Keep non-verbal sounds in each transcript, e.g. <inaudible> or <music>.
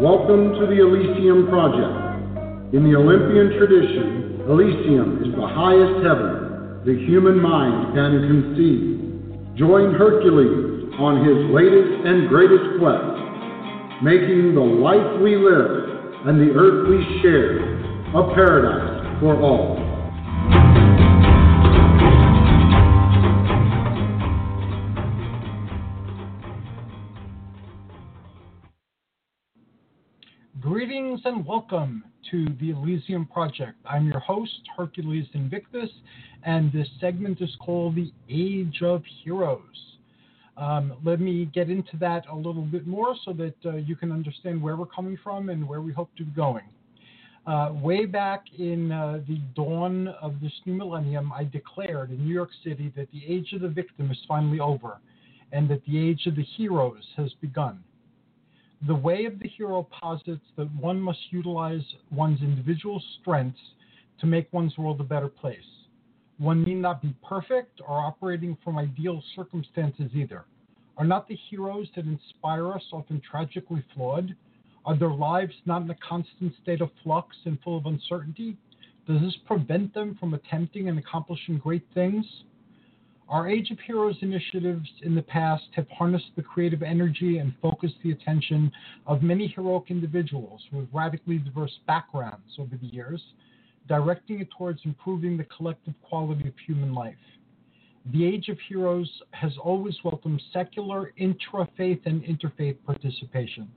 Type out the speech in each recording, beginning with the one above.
Welcome to the Elysium Project. In the Olympian tradition, Elysium is the highest heaven the human mind can conceive. Join Hercules on his latest and greatest quest, making the life we live and the earth we share a paradise for all. Greetings and welcome to the Elysium Project. I'm your host, Hercules Invictus, and this segment is called The Age of Heroes. Um, let me get into that a little bit more so that uh, you can understand where we're coming from and where we hope to be going. Uh, way back in uh, the dawn of this new millennium, I declared in New York City that the age of the victim is finally over and that the age of the heroes has begun. The way of the hero posits that one must utilize one's individual strengths to make one's world a better place. One need not be perfect or operating from ideal circumstances either. Are not the heroes that inspire us often tragically flawed? Are their lives not in a constant state of flux and full of uncertainty? Does this prevent them from attempting and accomplishing great things? Our Age of Heroes initiatives in the past have harnessed the creative energy and focused the attention of many heroic individuals with radically diverse backgrounds over the years, directing it towards improving the collective quality of human life. The Age of Heroes has always welcomed secular, intra faith, and interfaith participation.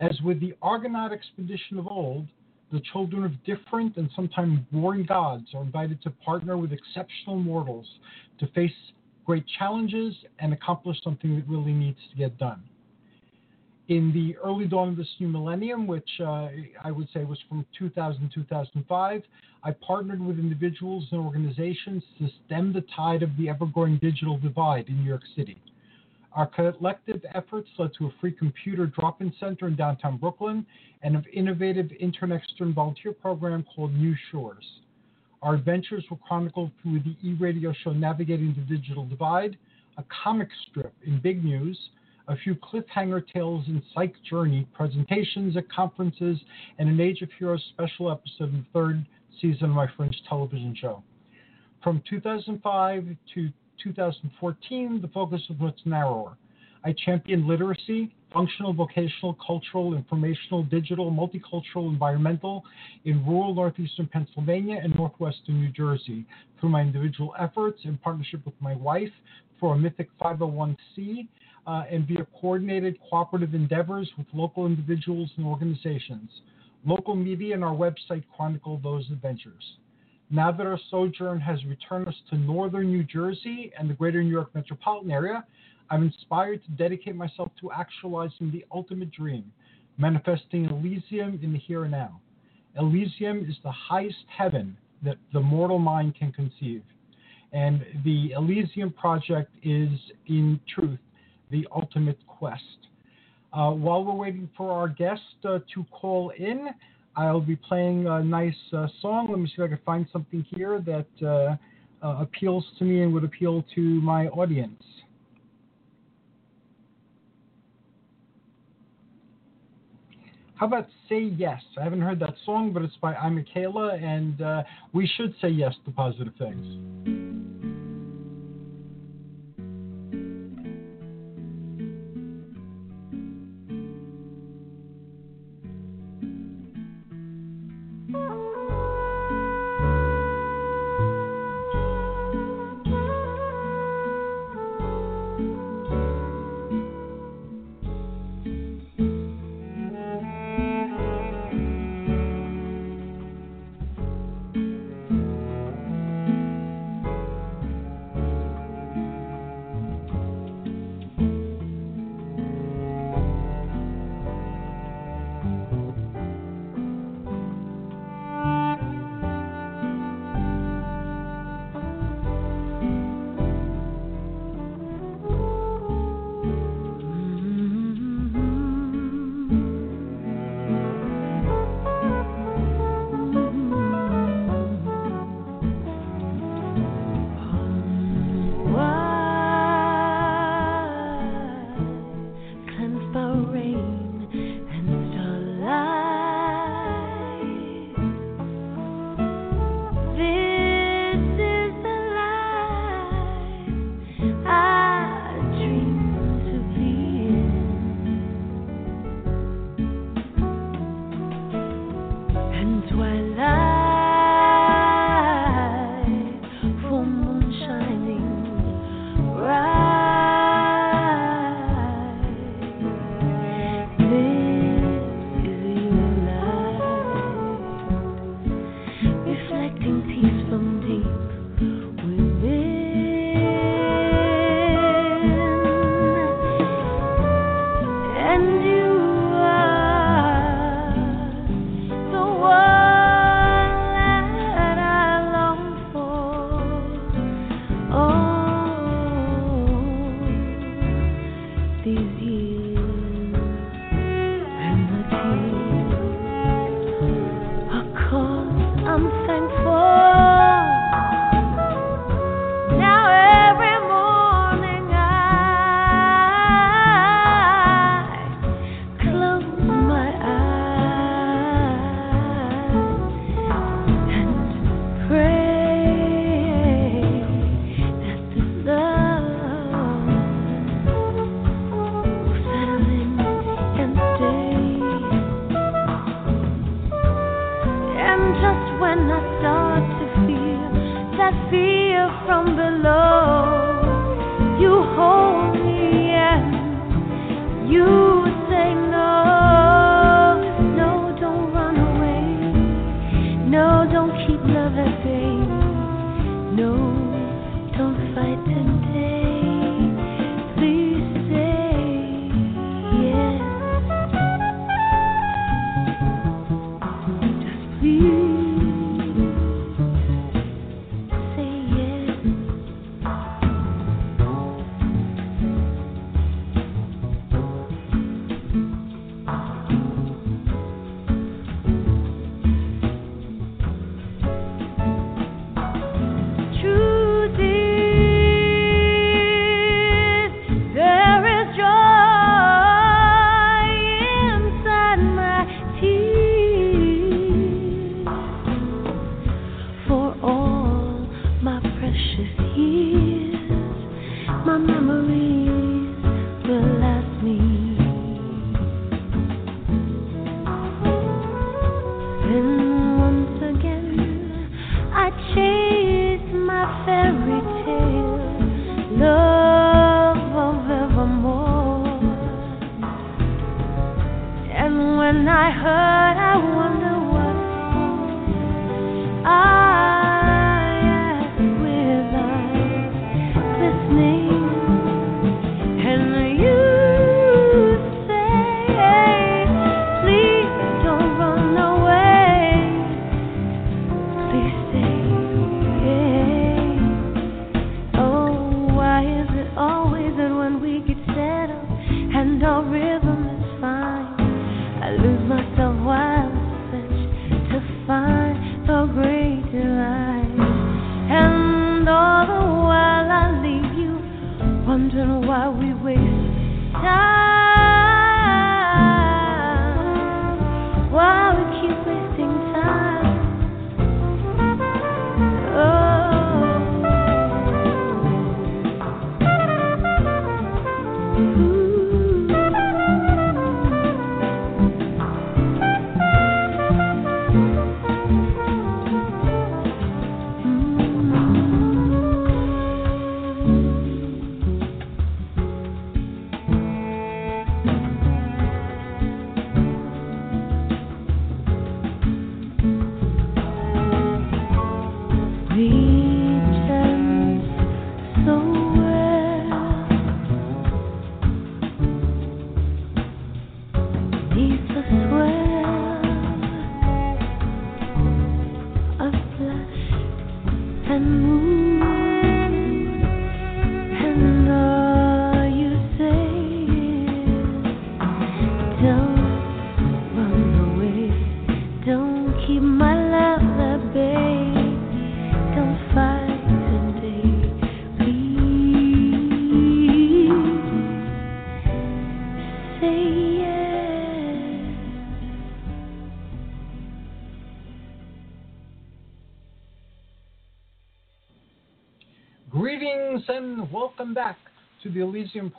As with the Argonaut expedition of old, the children of different and sometimes warring gods are invited to partner with exceptional mortals to face great challenges and accomplish something that really needs to get done. In the early dawn of this new millennium, which uh, I would say was from 2000 2005, I partnered with individuals and organizations to stem the tide of the ever growing digital divide in New York City. Our collective efforts led to a free computer drop in center in downtown Brooklyn and an innovative intern extern volunteer program called New Shores. Our adventures were chronicled through the e radio show Navigating the Digital Divide, a comic strip in Big News, a few cliffhanger tales in Psych Journey, presentations at conferences, and an Age of Heroes special episode in the third season of my French television show. From 2005 to 2014, the focus was much narrower. I championed literacy, functional, vocational, cultural, informational, digital, multicultural, environmental in rural northeastern Pennsylvania and northwestern New Jersey through my individual efforts in partnership with my wife for a Mythic 501c uh, and via coordinated cooperative endeavors with local individuals and organizations. Local media and our website chronicle those adventures. Now that our sojourn has returned us to northern New Jersey and the greater New York metropolitan area, I'm inspired to dedicate myself to actualizing the ultimate dream, manifesting Elysium in the here and now. Elysium is the highest heaven that the mortal mind can conceive. And the Elysium Project is, in truth, the ultimate quest. Uh, while we're waiting for our guest uh, to call in, I'll be playing a nice uh, song. Let me see if I can find something here that uh, uh, appeals to me and would appeal to my audience. how about Say Yes? I haven't heard that song, but it's by I'm Michaela, and uh, we should say yes to positive things.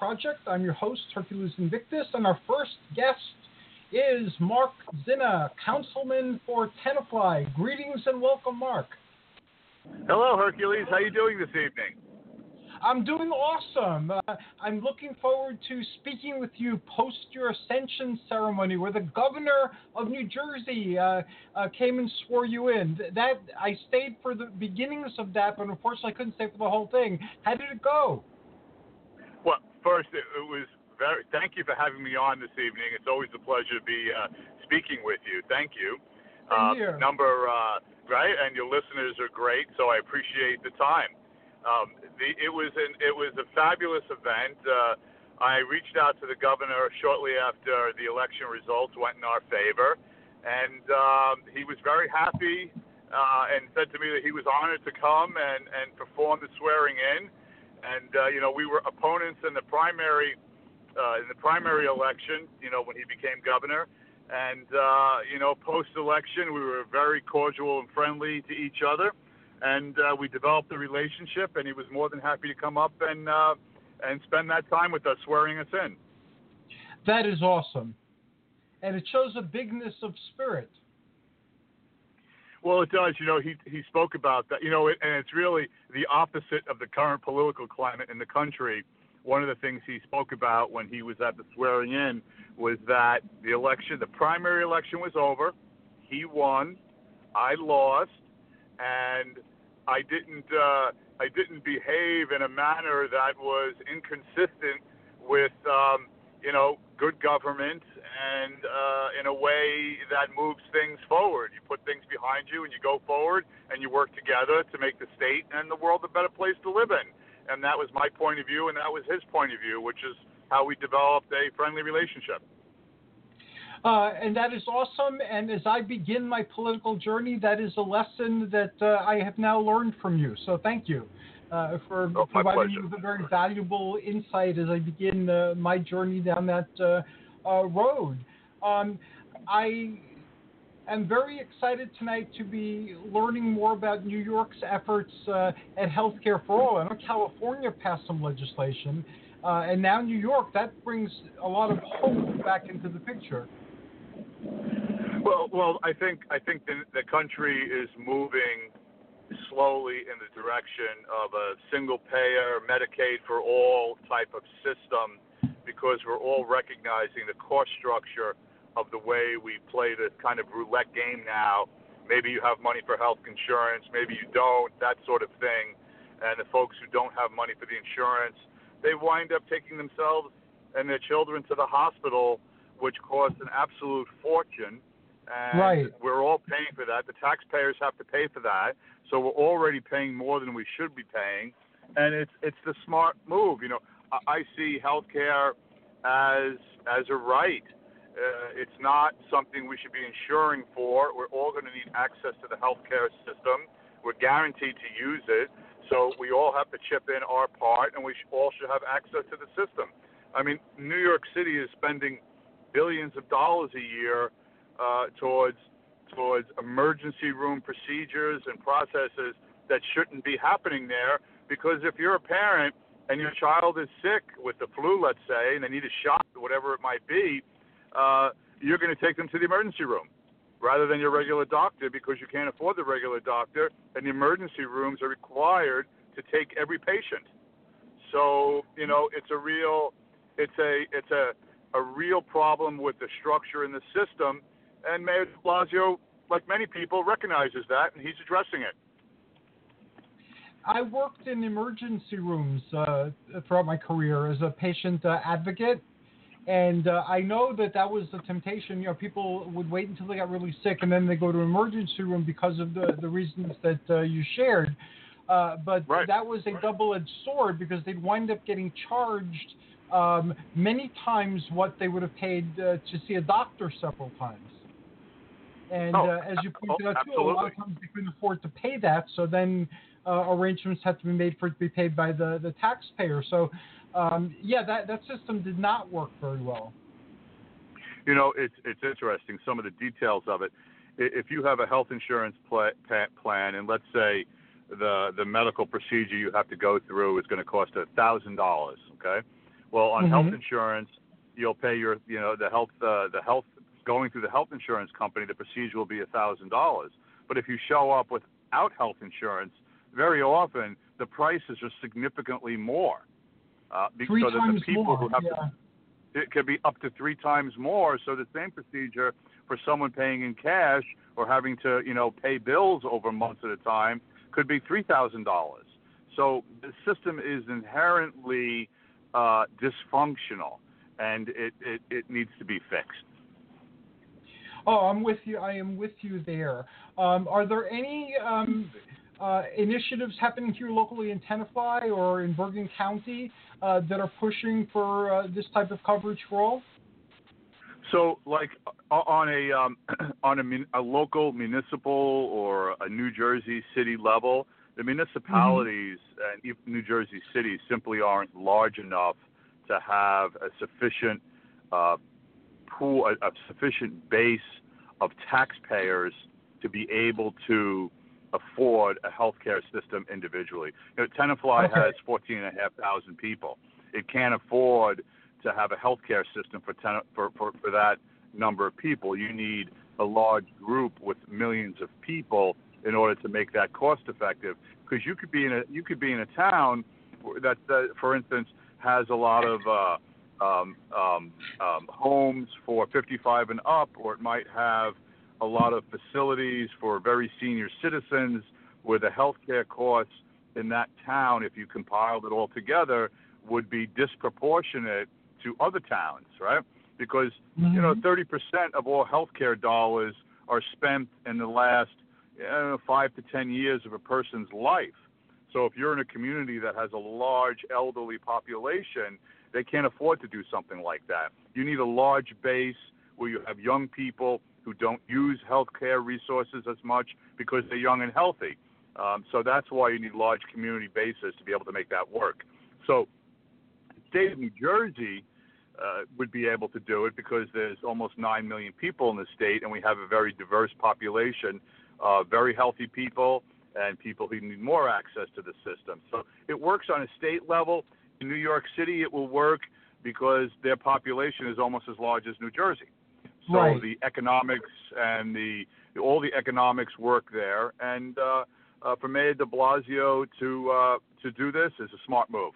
Project. I'm your host, Hercules Invictus, and our first guest is Mark Zinna, Councilman for Tenafly. Greetings and welcome, Mark. Hello, Hercules. How are you doing this evening? I'm doing awesome. Uh, I'm looking forward to speaking with you post your ascension ceremony, where the governor of New Jersey uh, uh, came and swore you in. That I stayed for the beginnings of that, but unfortunately I couldn't stay for the whole thing. How did it go? First, it, it was very. Thank you for having me on this evening. It's always a pleasure to be uh, speaking with you. Thank you. Uh, number uh, right, and your listeners are great, so I appreciate the time. Um, the, it was an it was a fabulous event. Uh, I reached out to the governor shortly after the election results went in our favor, and um, he was very happy uh, and said to me that he was honored to come and and perform the swearing in and uh, you know we were opponents in the primary uh, in the primary election. You know when he became governor, and uh, you know post election we were very cordial and friendly to each other, and uh, we developed a relationship. And he was more than happy to come up and uh, and spend that time with us, swearing us in. That is awesome, and it shows a bigness of spirit. Well, it does. You know, he he spoke about that. You know, it, and it's really the opposite of the current political climate in the country. One of the things he spoke about when he was at the swearing in was that the election, the primary election, was over. He won. I lost, and I didn't. Uh, I didn't behave in a manner that was inconsistent with, um, you know, good government and uh, in a way that moves things forward. You put things behind you and you go forward and you work together to make the state and the world a better place to live in. And that was my point of view, and that was his point of view, which is how we developed a friendly relationship. Uh, and that is awesome. And as I begin my political journey, that is a lesson that uh, I have now learned from you. So thank you uh, for oh, providing me with a very valuable insight as I begin uh, my journey down that uh, road. Um, I am very excited tonight to be learning more about New York's efforts uh, at healthcare for all. I know California passed some legislation, uh, and now New York. That brings a lot of hope back into the picture. Well, well, I think I think the, the country is moving slowly in the direction of a single payer Medicaid for all type of system because we're all recognizing the cost structure of the way we play this kind of roulette game now. Maybe you have money for health insurance, maybe you don't, that sort of thing. And the folks who don't have money for the insurance, they wind up taking themselves and their children to the hospital, which costs an absolute fortune. And right. we're all paying for that. The taxpayers have to pay for that. So we're already paying more than we should be paying. And it's it's the smart move. You know, I see healthcare as as a right. Uh, it's not something we should be insuring for. We're all going to need access to the healthcare system. We're guaranteed to use it, so we all have to chip in our part, and we all should have access to the system. I mean, New York City is spending billions of dollars a year uh, towards towards emergency room procedures and processes that shouldn't be happening there. Because if you're a parent and your child is sick with the flu, let's say, and they need a shot, whatever it might be, uh, you're going to take them to the emergency room rather than your regular doctor because you can't afford the regular doctor, and the emergency rooms are required to take every patient. So you know, it's a real, it's a, it's a, a real problem with the structure in the system, and Mayor De Blasio, like many people, recognizes that, and he's addressing it. I worked in emergency rooms uh, throughout my career as a patient uh, advocate, and uh, I know that that was the temptation. You know, people would wait until they got really sick and then they go to emergency room because of the the reasons that uh, you shared. Uh, but Right. that was a double-edged sword because they'd wind up getting charged um, many times what they would have paid uh, to see a doctor several times. And Oh, uh, as you pointed oh, out too, a lot of times they couldn't afford to pay that, so then uh, arrangements had to be made for it to be paid by the, the taxpayer. So, um, yeah, that, that system did not work very well. You know, it's it's interesting some of the details of it. If you have a health insurance pla- plan, and let's say the the medical procedure you have to go through is going to cost a thousand dollars, okay? Well, on health Mhm. insurance, you'll pay your you know the health uh, the health going through the health insurance company. The procedure will be a thousand dollars. But if you show up without health insurance, very often the prices are significantly more. Uh, be- Three so that the people more. who have to it could be up to three times more. So the same procedure for someone paying in cash or having to, you know, pay bills over months at a time could be three thousand dollars. So the system is inherently uh, dysfunctional, and it, it, it needs to be fixed. Oh, I'm with you. I am with you there. Um, are there any um, uh, initiatives happening here locally in Tenafly or in Bergen County uh, that are pushing for uh, this type of coverage for all? So, like on a um, <clears throat> on a, a local municipal or a New Jersey city level, the municipalities and New Jersey cities simply aren't large enough to have a sufficient uh, pool, a, a sufficient base of taxpayers to be able to afford a healthcare system individually. You know, Tenafly Okay. has 14,500 people. It can't afford to have a healthcare system for, ten, for, for, for that number of people. You need a large group with millions of people in order to make that cost effective. Because you could be in a you could be in a town that, that for instance, has a lot of uh, um, um, um, homes for 55 and up, or it might have a lot of facilities for very senior citizens, where the healthcare costs in that town, if you compiled it all together, would be disproportionate to other towns, right? Because you know, mm-hmm. 30% of all healthcare dollars are spent in the last know, five to 10 years of a person's life. So if you're in a community that has a large elderly population, they can't afford to do something like that. You need a large base where you have young people who don't use healthcare resources as much because they're young and healthy. Um, so that's why you need large community bases to be able to make that work. So the state of New Jersey uh, would be able to do it because there's almost 9 million people in the state and we have a very diverse population, uh, very healthy people and people who need more access to the system. So it works on a state level. In New York City, it will work because their population is almost as large as New Jersey. So Right. the economics and the all the economics work there. And uh, uh, for Mayor De Blasio to uh, to do this is a smart move.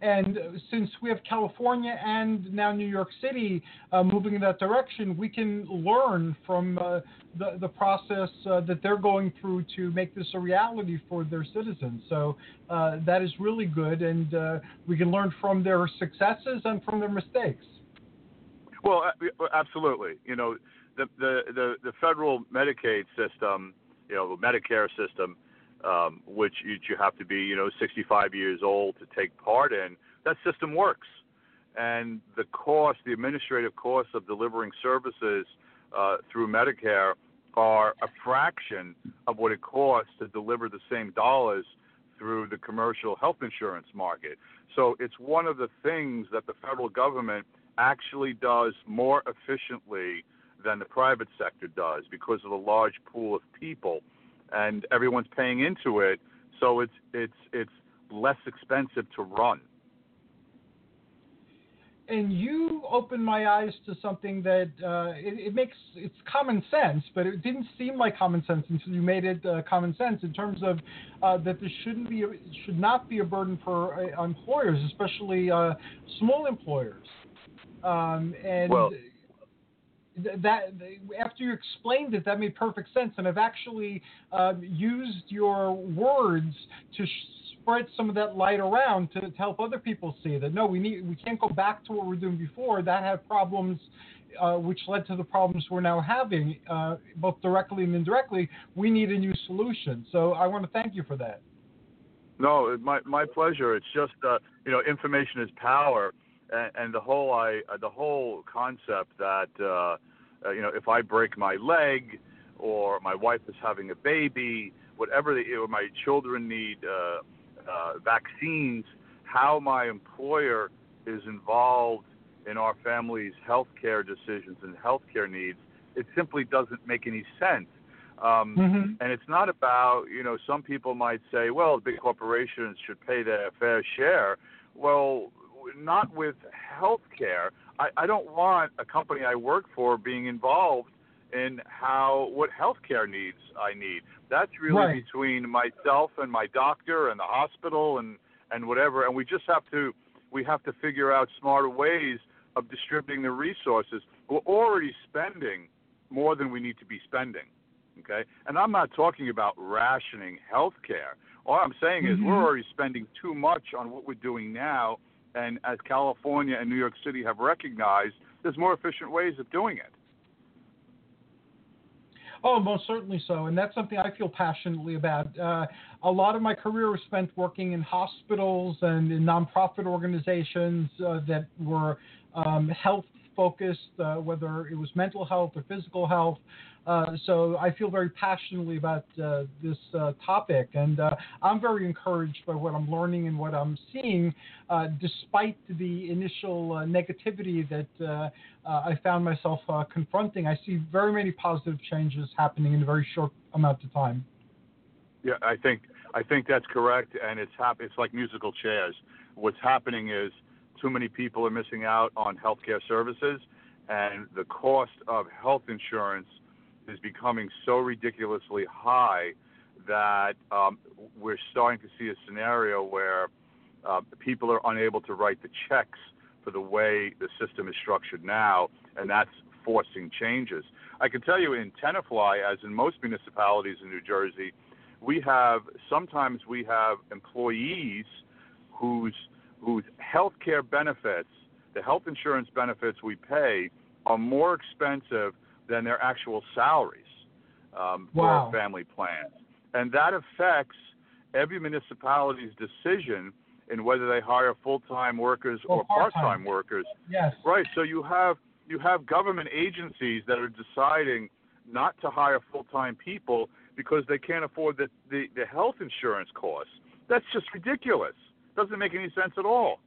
And since we have California and now New York City uh, moving in that direction, we can learn from uh, the, the process uh, that they're going through to make this a reality for their citizens. So uh, that is really good, and uh, we can learn from their successes and from their mistakes. Well, absolutely. You know, the the the, the federal Medicaid system, you know, the Medicare system, um, which you, you have to be, you know, 65 years old to take part in. That system works, and the cost, the administrative costs of delivering services uh, through Medicare are a fraction of what it costs to deliver the same dollars through the commercial health insurance market. So it's one of the things that the federal government actually does more efficiently than the private sector does because of the large pool of people and everyone's paying into it so it's it's it's less expensive to run and you opened my eyes to something that uh, it, it makes it's common sense, but it didn't seem like common sense until you made it uh, common sense in terms of uh, that this shouldn't be should not be a burden for uh, employers, especially uh, small employers. Um, and Well- th- that after you explained it, that made perfect sense, and I've actually um, used your words to sh- spread some of that light around to, to help other people see that no, we need we can't go back to what we we're doing before. That had problems uh, which led to the problems we're now having, uh, both directly and indirectly. We need a new solution. So I want to thank you for that. No, my my pleasure. It's just uh, you know information is power, and, and the whole I uh, the whole concept that uh, uh, you know if I break my leg or my wife is having a baby, whatever the, or my children need uh, uh, vaccines, how my employer is involved in our family's health care decisions and health care needs, it simply doesn't make any sense. Um, mm-hmm. And it's not about, you know, some people might say, well, big corporations should pay their fair share. Well, not with health care. I, I don't want a company I work for being involved in how what health care needs I need. That's really right. between myself and my doctor and the hospital and and whatever. And we just have to we have to figure out smarter ways of distributing the resources. We're already spending more than we need to be spending. Okay? And I'm not talking about rationing health care. All I'm saying mm-hmm. is we're already spending too much on what we're doing now. And as California and New York City have recognized, there's more efficient ways of doing it. Oh, most certainly so, and that's something I feel passionately about. Uh, a lot of my career was spent working in hospitals and in nonprofit organizations uh, that were um, health focused, uh, whether it was mental health or physical health. Uh, so I feel very passionately about uh, this uh, topic, and uh, I'm very encouraged by what I'm learning and what I'm seeing, uh, despite the initial negativity that I found myself confronting. I see very many positive changes happening in a very short amount of time. Yeah, I think I think that's correct, and it's hap- It's like musical chairs. What's happening is too many people are missing out on healthcare services, and the cost of health insurance is becoming so ridiculously high that um, we're starting to see a scenario where uh, people are unable to write the checks for the way the system is structured now, and that's forcing changes. I can tell you in Tenafly, as in most municipalities in New Jersey, we have sometimes we have employees whose whose health care benefits, the health insurance benefits we pay, are more expensive than their actual salaries um, wow. for family plans. And that affects every municipality's decision in whether they hire full-time workers or, or part-time workers. Yes. Right. So you have you have government agencies that are deciding not to hire full-time people because they can't afford the, the, the health insurance costs. That's just ridiculous. Doesn't make any sense at all.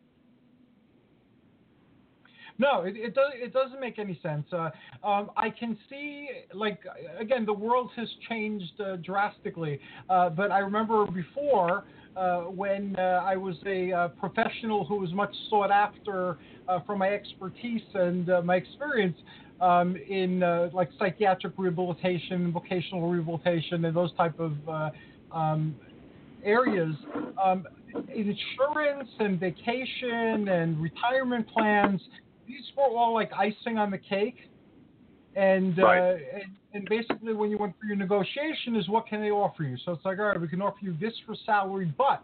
No, it, it does. It doesn't make any sense. Uh, um, I can see, like, again, the world has changed uh, drastically. Uh, but I remember before uh, when uh, I was a uh, professional who was much sought after for my expertise and my experience um, in like psychiatric rehabilitation, vocational rehabilitation, and those type of um, areas. Um, insurance and vacation and retirement plans these were all like icing on the cake. And, right. uh, and, and basically, when you went for your negotiation, is what can they offer you? So it's like, all right, we can offer you this for salary, but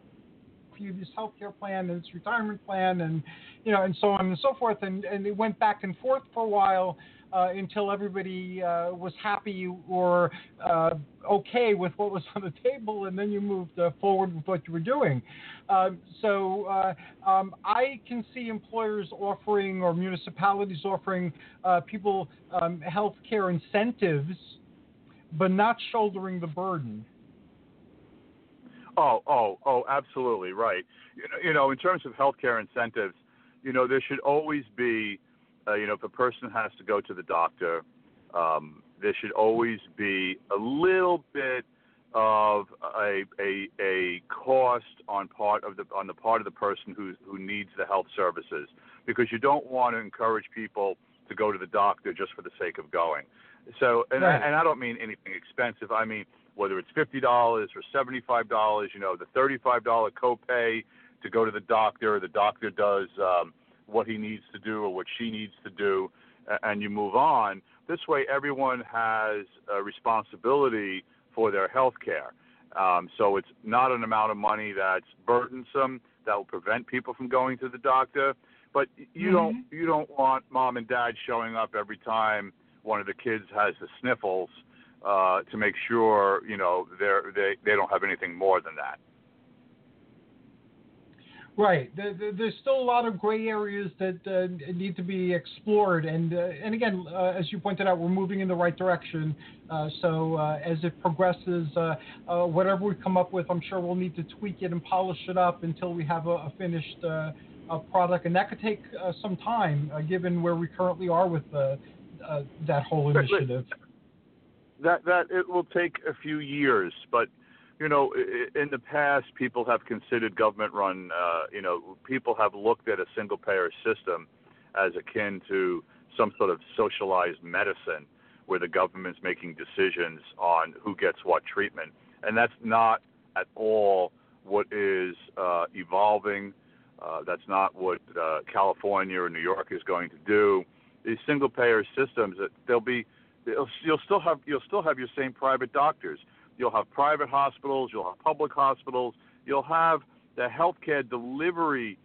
for you this health care plan and this retirement plan, and you know, and so on and so forth. And and it went back and forth for a while uh, until everybody uh, was happy or uh, okay with what was <laughs> on the table, and then you moved uh, forward with what you were doing. Um, so uh, um, I can see employers offering or municipalities offering people um, health care incentives, but not shouldering the burden. Oh, oh, oh, absolutely right. You know, you know, in terms of healthcare incentives, you know, there should always be uh, you know, if a person has to go to the doctor, um, there should always be a little bit of a, a, a cost on part of the on the part of the person who who needs the health services because you don't want to encourage people to go to the doctor just for the sake of going. So and right. I, and I don't mean anything expensive. I mean whether it's fifty dollars or seventy five dollars. You know the thirty five dollar copay to go to the doctor. The doctor does. Um, what he needs to do or what she needs to do, and you move on. This way, everyone has a responsibility for their health care. Um, so it's not an amount of money that's burdensome that will prevent people from going to the doctor. But you Mhm. don't you don't want mom and dad showing up every time one of the kids has the sniffles uh, to make sure you know they're they they don't have anything more than that. Right. There, there- there's still a lot of gray areas that uh, need to be explored, and uh, and again, uh, as you pointed out, we're moving in the right direction. Uh, so uh, as it progresses, uh, uh, whatever we come up with, I'm sure we'll need to tweak it and polish it up until we have a, a finished uh, a product, and that could take uh, some time, uh, given where we currently are with that whole initiative. that that it will take a few years, but you know, in the past, people have considered government-run. Uh, you know, people have looked at a single-payer system as akin to some sort of socialized medicine, where the government's making decisions on who gets what treatment, and that's not at all what is uh, evolving. Uh, that's not what uh, California or New York is going to do. These single-payer systems, that they'll be you'll you'll still have you'll still have your same private doctors. You'll have private hospitals. You'll have public hospitals. You'll have the healthcare delivery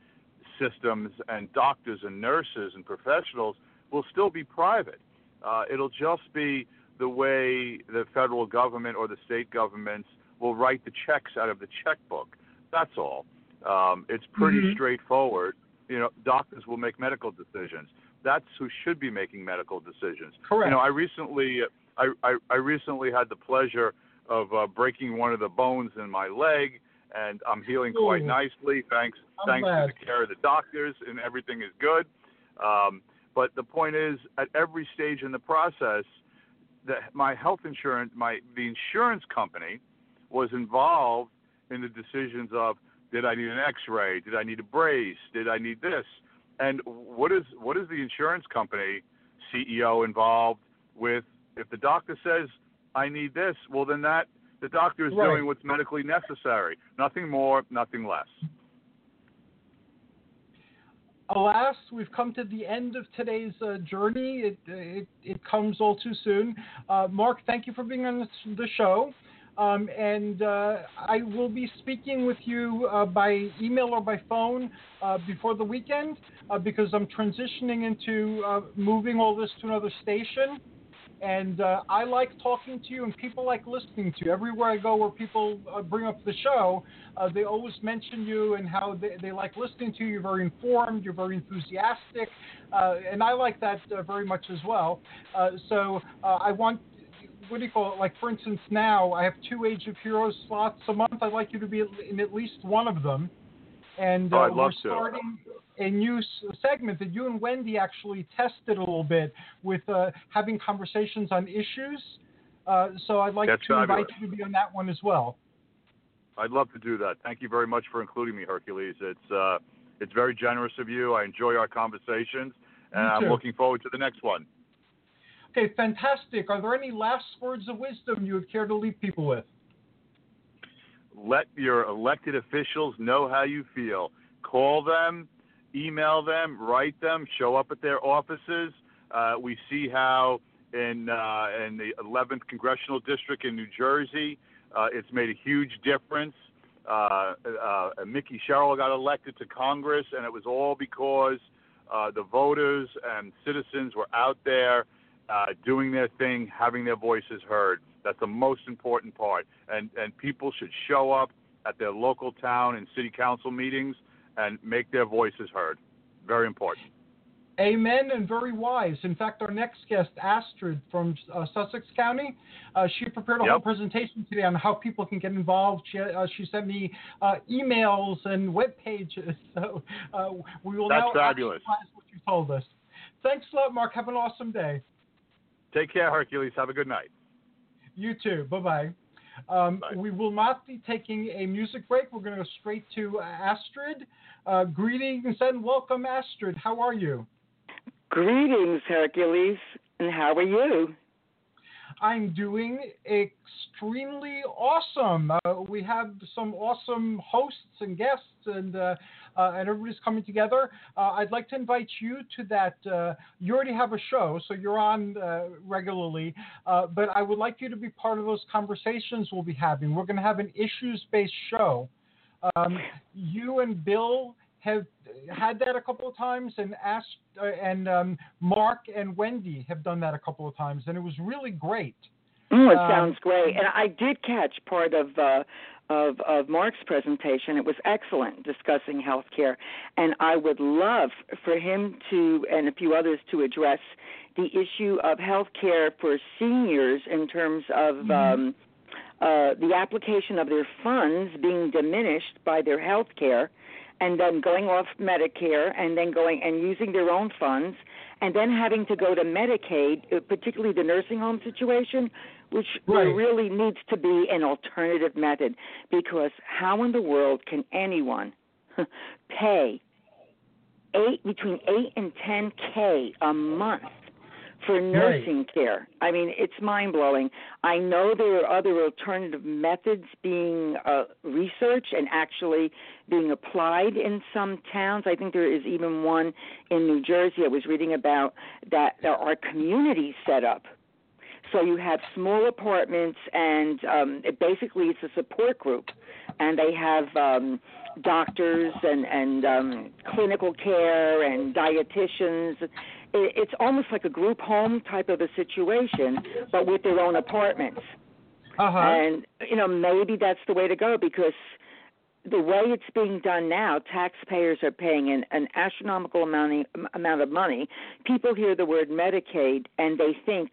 systems and doctors and nurses and professionals will still be private. Uh, it'll just be the way the federal government or the state governments will write the checks out of the checkbook. That's all. Um, it's pretty Mhm. straightforward. You know, doctors will make medical decisions. That's who should be making medical decisions. Correct. You know, I recently, I, I, I recently had the pleasure of uh, breaking one of the bones in my leg, and I'm healing quite nicely thanks I'm thanks glad. to the care of the doctors, and everything is good. Um, but the point is, at every stage in the process, that my health insurance, my the insurance company, was involved in the decisions of did I need an X-ray, did I need a brace, did I need this, and what is what is the insurance company CEO involved with? If the doctor says I need this, well then that the doctor is Right. doing what's medically necessary, nothing more, nothing less. alas, we've come to the end of today's uh, journey. It, it it comes all too soon. Uh, Mark, thank you for being on the show. Um, and uh, I will be speaking with you uh, by email or by phone uh, before the weekend uh, because I'm transitioning into uh, moving all this to another station. And uh, I like talking to you, and people like listening to you. Everywhere I go where people uh, bring up the show, uh, they always mention you and how they, they like listening to you. You're very informed, you're very enthusiastic, uh, and I like that uh, very much as well. Uh, so I want, what do you call it? Like, for instance, now I have two Age of Heroes slots a month. I'd like you to be in at least one of them. And uh, Oh, I'd love we're to. starting a new segment that you and Wendy actually tested a little bit with uh, having conversations on issues. Uh, so I'd like That's to invite fabulous. you to be on that one as well. I'd love to do that. Thank you very much for including me, Hercules. It's uh, it's very generous of you. I enjoy our conversations, and I'm looking forward to the next one. Okay, fantastic. Are there any last words of wisdom you would care to leave people with? Let your elected officials know how you feel. Call them, email them, write them, show up at their offices. Uh, we see how in uh, in the 11th congressional district in New Jersey, uh, it's made a huge difference. Uh, uh, Mikie Sherrill got elected to Congress, and it was all because uh, the voters and citizens were out there doing their thing, having their voices heard. That's the most important part. And and people should show up at their local town and city council meetings and make their voices heard. Very important. Amen and very wise. In fact, our next guest, Astrid from uh, Sussex County, uh, she prepared a Yep. whole presentation today on how people can get involved. She, uh, she sent me uh, emails and web pages. <laughs> So uh, we will That's now fabulous. what you told us. Thanks a lot, Mark. Have an awesome day. Take care, Hercules. Have a good night. You too. Bye-bye. Um, Bye. We will not be taking a music break. We're going to go straight to Astrid. Uh, greetings and welcome, Astrid. How are you? Greetings, Hercules, and how are you? I'm doing extremely awesome. Uh, we have some awesome hosts and guests, and uh, uh, and everybody's coming together. Uh, I'd like to invite you to that. Uh, you already have a show, so you're on uh, regularly. Uh, but I would like you to be part of those conversations we'll be having. We're going to have an issues-based show. Um, you and Bill have had that a couple of times, and asked, uh, and um, Mark and Wendy have done that a couple of times, and it was really great. Oh, it Um, sounds great. And I did catch part of uh, of of Mark's presentation. It was excellent discussing healthcare, and I would love for him to and a few others to address the issue of healthcare for seniors in terms of um, uh, the application of their funds being diminished by their health care and then going off Medicare and then going and using their own funds and then having to go to Medicaid, uh, particularly the nursing home situation, which there really needs to be an alternative method because how in the world can anyone <laughs> pay eight between eight and ten k a month for nursing care. I mean, it's mind blowing. I know there are other alternative methods being uh, researched and actually being applied in some towns. I think there is even one in New Jersey I was reading about that there are communities set up. So you have small apartments, and um, it basically it's a support group, and they have um, doctors and and um, clinical care and dietitians. It, it's almost like a group home type of a situation, but with their own apartments. Uh huh. And you know maybe that's the way to go because the way it's being done now, taxpayers are paying an, an astronomical amount amount of money. People hear the word Medicaid and they think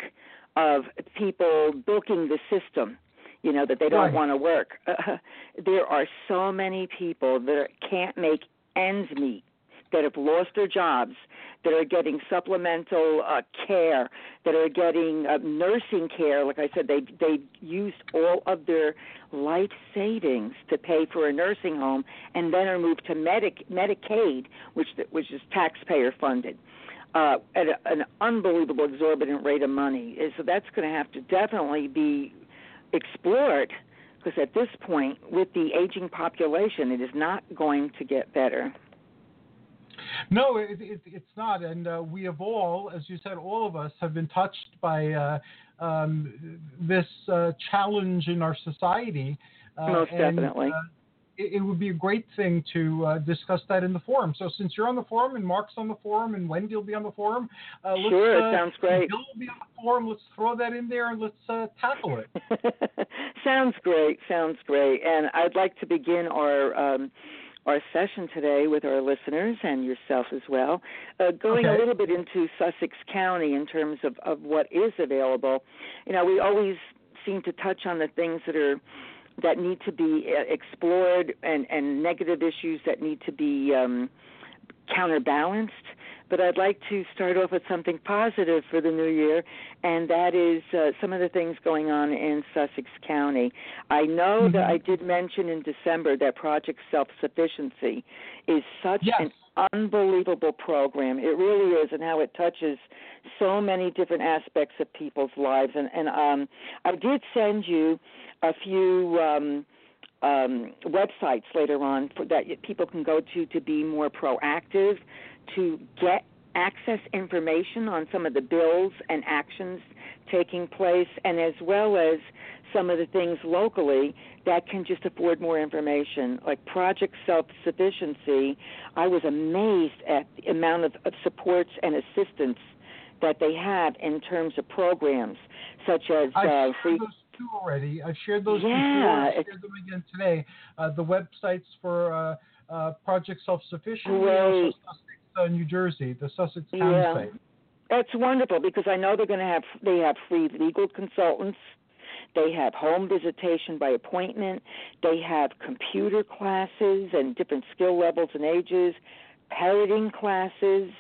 of people bilking the system. You know that they don't Right. want to work. <laughs> there are so many people that can't make ends meet that have lost their jobs, that are getting supplemental uh, care, that are getting uh, nursing care. Like I said, they they used all of their life savings to pay for a nursing home, and then are moved to Medic Medicaid, which which is taxpayer funded. Uh, at a, an unbelievable exorbitant rate of money, And so that's going to have to definitely be explored because at this point, with the aging population, it is not going to get better. No, it, it, it's not. And uh, we have all, as you said, all of us have been touched by uh, um, this uh, challenge in our society. Uh, Most and, definitely. It, it would be a great thing to uh, discuss that in the forum. So, since you're on the forum and Mark's on the forum and Wendy will be on the forum, uh, let's, Sure, it uh, sounds great. Bill will be on the forum. Let's throw that in there and let's uh, tackle it. <laughs> sounds great. Sounds great. And I'd like to begin our um, our session today with our listeners and yourself as well, uh, going a little bit into Sussex County in terms of, of what is available. You know, we always seem to touch on the things that are that need to be uh, explored and, and negative issues that need to be um, counterbalanced. But I'd like to start off with something positive for the new year, and that is uh, some of the things going on in Sussex County. I know that I did mention in December that Project Self Sufficiency is such Yes. an unbelievable program. It really is, and how it touches so many different aspects of people's lives. And, and um, I did send you a few. Um, um, websites later on for, that people can go to to be more proactive, to get access information on some of the bills and actions taking place, and as well as some of the things locally that can just afford more information, like Project Self Sufficiency. I was amazed at the amount of, of supports and assistance that they have in terms of programs such as I've uh, shared free. those two already. I've shared those Yeah, before. I shared them again today. Uh, the websites for uh, uh, Project Self Sufficiency and Great. also Sussex, uh, New Jersey, the Sussex County Yeah. site. That's wonderful because I know they're going to have they have free legal consultants. They have home visitation by appointment. They have computer classes and different skill levels and ages, parroting classes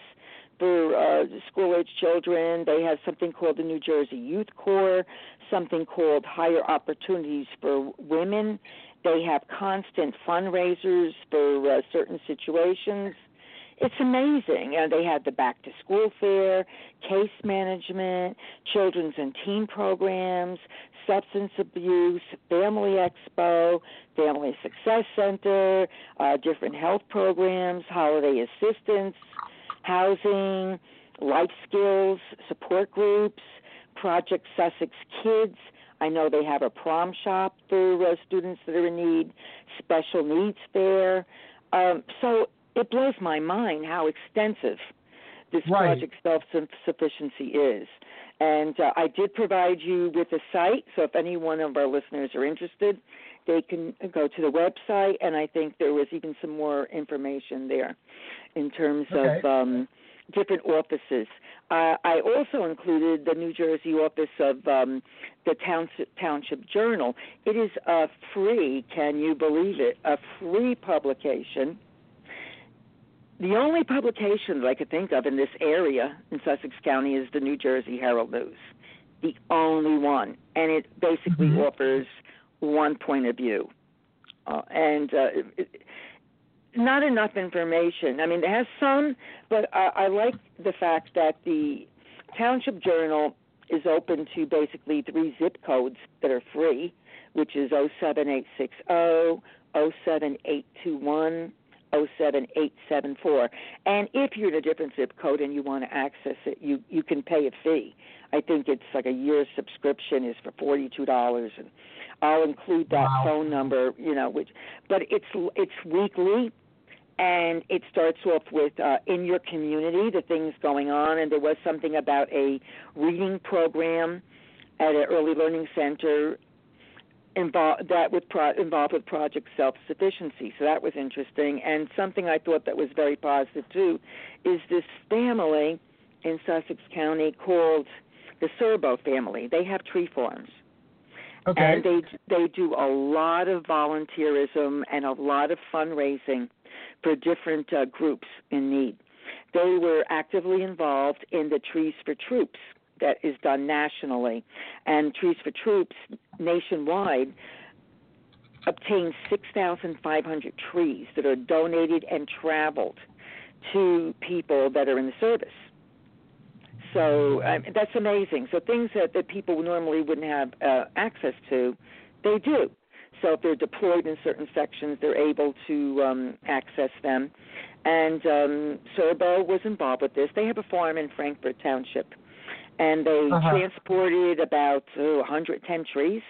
for uh, school age children. They have something called the New Jersey Youth Corps, something called Higher Opportunities for Women. They have constant fundraisers for uh, certain situations it's amazing. Uh, they have the back to school fair, case management, children's and teen programs, substance abuse, family expo, family success center, uh, different health programs, holiday assistance, housing, life skills, support groups, Project Sussex Kids. I know they have a prom shop for uh, students that are in need, special needs fair. Um, so it blows my mind how extensive this Right. project self sufficiency is. And uh, I did provide you with a site, so if any one of our listeners are interested, they can go to the website, and I think there was even some more information there in terms of um, different offices. Uh, I also included the New Jersey office of um, the Township, Township Journal. It is a free, can you believe it, a free publication. The only publication that I could think of in this area in Sussex County is the New Jersey Herald News. The only one. And it basically Mhm. offers one point of view. Uh, and uh, it, not enough information. I mean, it has some, but I, I like the fact that the Township Journal is open to basically three zip codes that are free, which is 07860, 07821, 07874. And if you're in a different zip code and you want to access it, you you can pay a fee. I think it's like a year's subscription is for forty-two dollars, and I'll include that Wow. phone number. You know, which, but it's it's weekly, and it starts off with uh, in your community the things going on, and there was something about a reading program at an early learning center involved that with pro- involved with project self sufficiency. So that was interesting, and something I thought that was very positive too is this family in Sussex County called the Cerbo family. They have tree farms. Okay. And they they do a lot of volunteerism and a lot of fundraising for different uh, groups in need. They were actively involved in the Trees for Troops that is done nationally, and Trees for Troops nationwide obtained 6,500 trees that are donated and traveled to people that are in the service. So um, that's amazing. So things that, that people normally wouldn't have uh, access to, they do. So if they're deployed in certain sections, they're able to um, access them. And um, Cerbo was involved with this. They have a farm in Frankford Township, and they Uh-huh. transported about oh, 110 trees.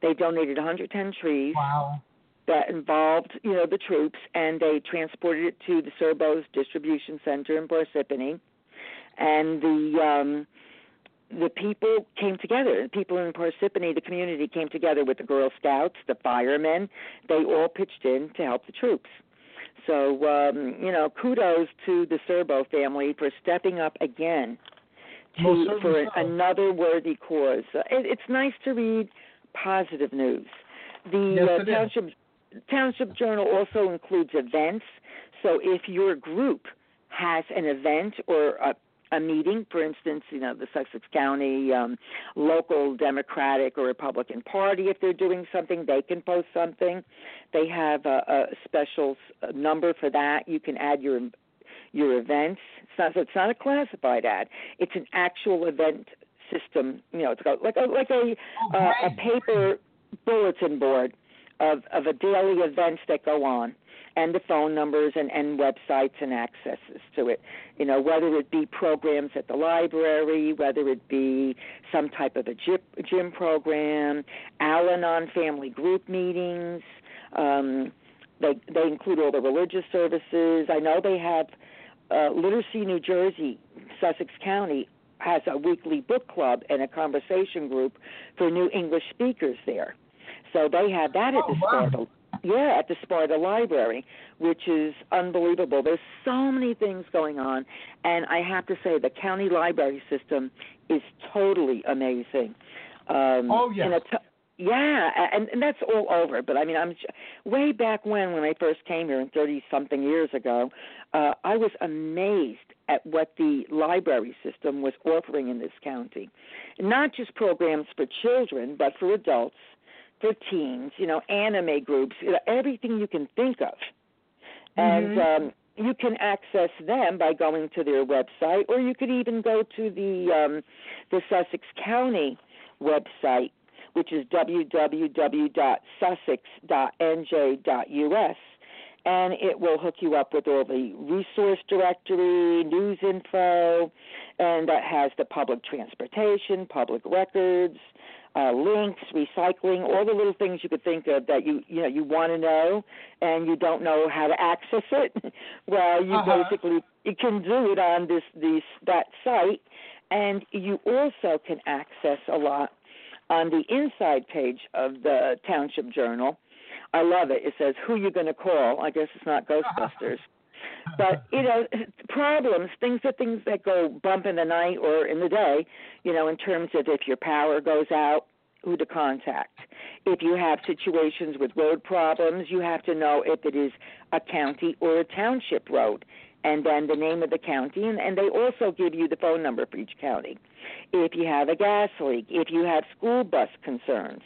They donated 110 trees wow. that involved, you know, the troops, and they transported it to the Cerbo's distribution center in Parsippany, and the um, the people came together. The people in Parsippany, the community came together with the Girl Scouts, the firemen. They all pitched in to help the troops. So, um, you know, kudos to the Cerbo family for stepping up again to for so. another worthy cause. It, it's nice to read positive news. The Yes, uh, is. township township journal also includes events. So if your group has an event or a, a meeting, for instance, you know the Sussex County um, local Democratic or Republican Party, if they're doing something, they can post something. They have a, a special number for that. You can add your your events. It's not, so it's not a classified ad. It's an actual event system. You know, it's got like a like a Oh, uh, a paper bulletin board of of a daily events that go on and the phone numbers and, and websites and accesses to it. You know, whether it be programs at the library, whether it be some type of a gym, gym program, Al Anon family group meetings. Um, they they include all the religious services. I know they have uh, Literacy New Jersey, Sussex County has a weekly book club and a conversation group for new English speakers there. So they have that at Oh, the wow. Sparta, yeah, at the Sparta Library, which is unbelievable. There's so many things going on, and I have to say the county library system is totally amazing. Um, Oh, in t- yeah, and, and that's all over. But I mean, I'm way back when, when I first came here, and thirty something years ago, uh, I was amazed at what the library system was offering in this county. Not just programs for children, but for adults, for teens. You know, anime groups, you know, everything you can think of, and. Um, you can access them by going to their website, or you could even go to the um, the Sussex County website, which is www.sussex.nj.us, and it will hook you up with all the resource directory, news info, and that has the public transportation, public records, uh, links, recycling, all the little things you could think of that you you know you want to know and you don't know how to access it. <laughs> well, you Uh-huh. basically you can do it on this this that site, and you also can access a lot on the inside page of the Township Journal. I love it. It says who you're going to call. I guess it's not Ghostbusters. <laughs> But you know, problems, things that things that go bump in the night or in the day, you know, in terms of if your power goes out, who to contact. If you have situations with road problems, you have to know if it is a county or a township road, and then the name of the county, and, and they also give you the phone number for each county. If you have a gas leak, if you have school bus concerns,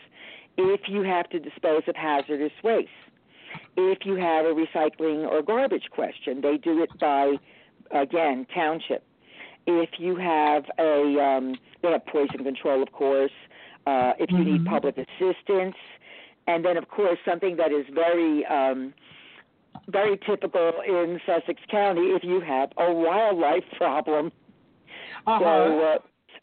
if you have to dispose of hazardous waste if you have a recycling or garbage question, they do it by again township. If you have a um, they have poison control, of course. Uh, if you need Mhm. public assistance, and then of course something that is very um, very typical in Sussex County, if you have a wildlife <laughs> problem. Uh-huh. So uh,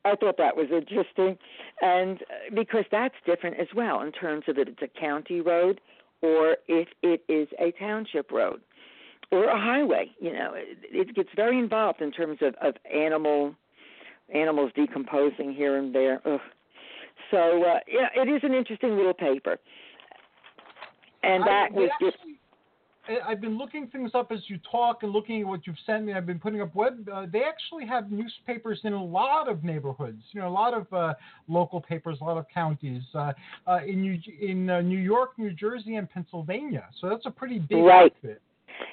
I thought that was interesting, and uh, because that's different as well in terms of if it's a county road or if it is a township road or a highway. You know, it, it gets very involved in terms of, of animal animals decomposing here and there. Ugh. So uh, yeah, it is an interesting little paper, and that they was just actually- I- I've been looking things up as you talk and looking at what you've sent me. I've been putting up web. Uh, they actually have newspapers in a lot of neighborhoods. You know, a lot of uh, local papers, a lot of counties uh, uh, in New in uh, New York, New Jersey, and Pennsylvania. So that's a pretty big Right. outfit.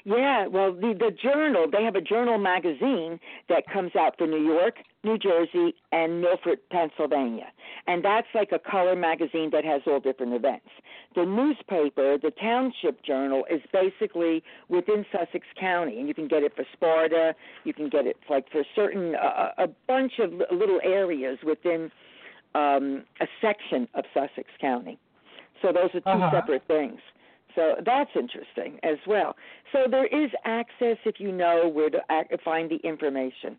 Yeah, well, the the journal they have a journal magazine that comes out for New York, New Jersey, and Milford, Pennsylvania, and that's like a color magazine that has all different events. The newspaper, the Township Journal, is basically within Sussex County, and you can get it for Sparta, you can get it like for certain uh, a bunch of little areas within um, a section of Sussex County. So those are 2 Uh-huh. separate things. So that's interesting as well. So there is access if you know where to find the information.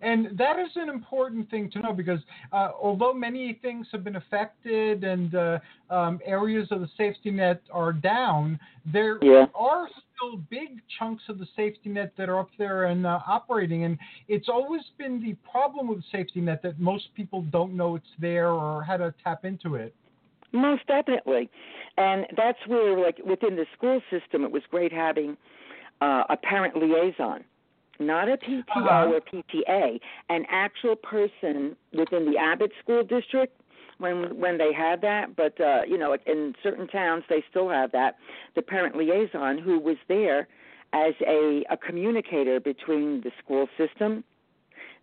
And that is an important thing to know because uh, although many things have been affected and uh, um, areas of the safety net are down, there Yeah. are still big chunks of the safety net that are up there and uh, operating. And it's always been the problem with the safety net that most people don't know it's there or how to tap into it. Most definitely. And that's where, like, within the school system, it was great having uh, a parent liaison, not a PTO Uh-huh. or PTA, an actual person within the Abbott School District. When when they had that, but uh, you know, in certain towns they still have that. The parent liaison who was there as a, a communicator between the school system,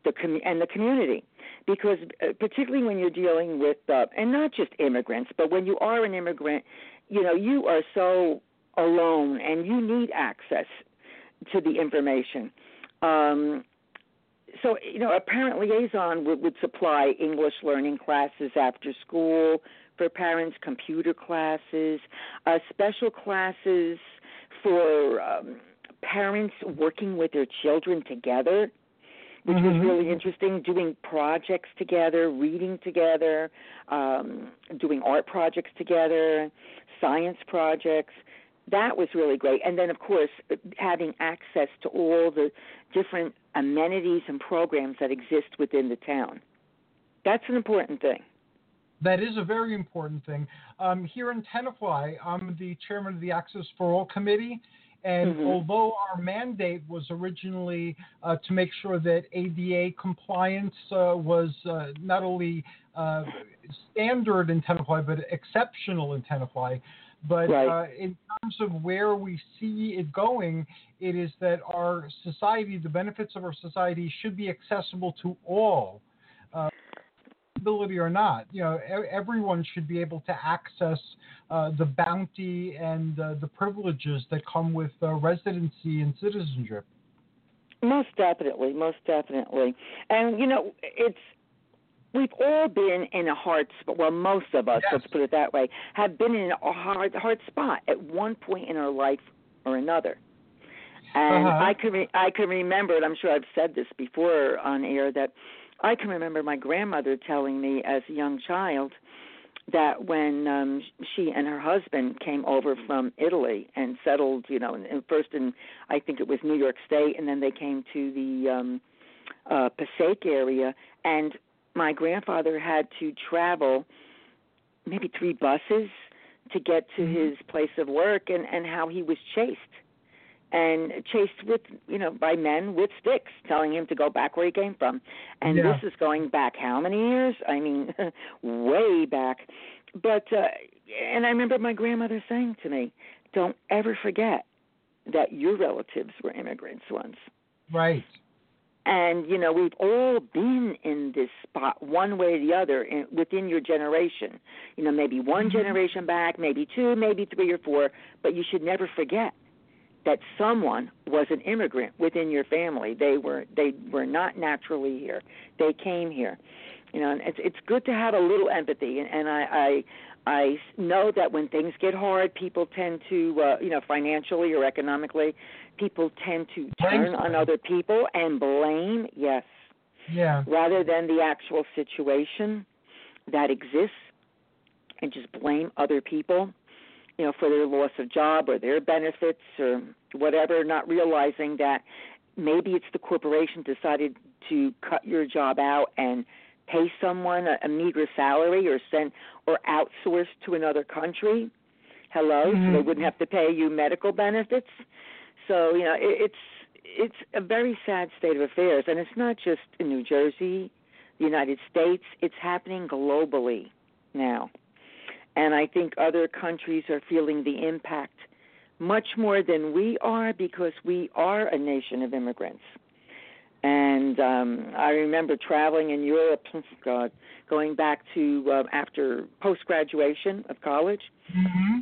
the com- and the community because uh, particularly when you're dealing with uh, and not just immigrants but when you are an immigrant you know you are so alone and you need access to the information. Um so you know a parent liaison would, would supply english learning classes after school for parents computer classes uh special classes for um parents working with their children together which was Mhm. really interesting. Doing projects together, reading together, um, doing art projects together, science projects. That was really great. And then, of course, having access to all the different amenities and programs that exist within the town. That's an important thing. That is a very important thing. Um, here in Tenafly, I'm the chairman of the Access for All Committee. And Mhm. although our mandate was originally uh, to make sure that ADA compliance uh, was uh, not only uh, standard in Tenafly, but exceptional in Tenafly, but Right. uh, in terms of where we see it going, it is that our society, the benefits of our society, should be accessible to all. Uh, ability or not, you know, everyone should be able to access uh, the bounty and uh, the privileges that come with uh, residency and citizenship. Most definitely, most definitely. And you know, it's we've all been in a hard spot. Well, most of us, Yes. let's put it that way, have been in a hard hard spot at one point in our life or another. And Uh-huh. I can re- I can remember, and I'm sure I've said this before on air that I can remember my grandmother telling me as a young child that when um she and her husband came over from Italy and settled, you know, and first in I think it was New York State and then they came to the um uh Passaic area and my grandfather had to travel maybe three buses to get to Mhm. his place of work and and how he was chased and chased with you know by men with sticks telling him to go back where he came from and Yeah. this is going back how many years i mean <laughs> way back but uh and i remember my grandmother saying to me don't ever forget that your relatives were immigrants once Right. and you know we've all been in this spot one way or the other in, within your generation you know maybe one Mhm. generation back maybe two maybe three or four but you should never forget that someone was an immigrant within your family. They were they were not naturally here. They came here. You know and it's it's good to have a little empathy. And, and i i I know that when things get hard, people tend to, uh, you know, financially or economically, people tend to turn on other people and blame, yes, Yeah. rather than the actual situation that exists and just blame other people, you know, for their loss of job or their benefits or whatever, not realizing that maybe it's the corporation decided to cut your job out and pay someone a, a meager salary or send or outsource to another country. Hello, so they Mhm. wouldn't have to pay you medical benefits. So you know, it, it's it's a very sad state of affairs, and it's not just in New Jersey, the United States. It's happening globally now, and I think other countries are feeling the impact much more than we are because we are a nation of immigrants. And um, I remember traveling in Europe, God, going back to uh, after post graduation of college, hmm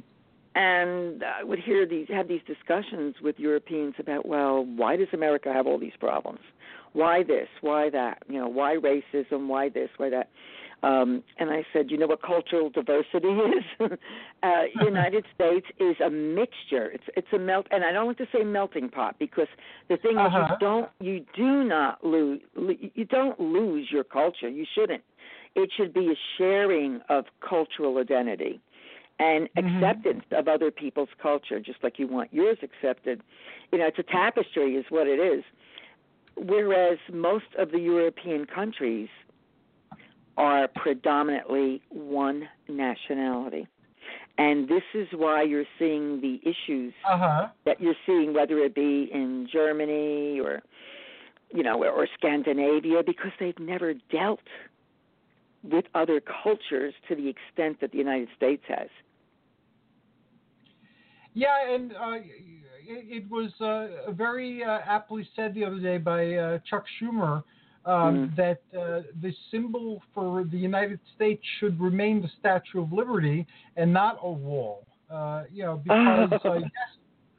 and I would hear these have these discussions with Europeans about, well, why does America have all these problems? Why this? Why that? You know, why racism? Why this? Why that? Um, and I said, you know what cultural diversity <laughs> is? uh, <laughs> United States is a mixture. It's it's a melt, and I don't like to say melting pot because the thing is, Uh-huh. you don't, you do not lose, you don't lose your culture. You shouldn't. It should be a sharing of cultural identity and Mhm. acceptance of other people's culture, just like you want yours accepted. You know, it's a tapestry, is what it is. Whereas most of the European countries are predominantly one nationality. And this is why you're seeing the issues Uh huh. that you're seeing, whether it be in Germany or, you know, or Scandinavia, because they've never dealt with other cultures to the extent that the United States has. Yeah, and uh, it, it was uh, very uh, aptly said the other day by uh, Chuck Schumer um, Mm. that uh, the symbol for the United States should remain the Statue of Liberty and not a wall. Uh, you know, <laughs> because uh, yes,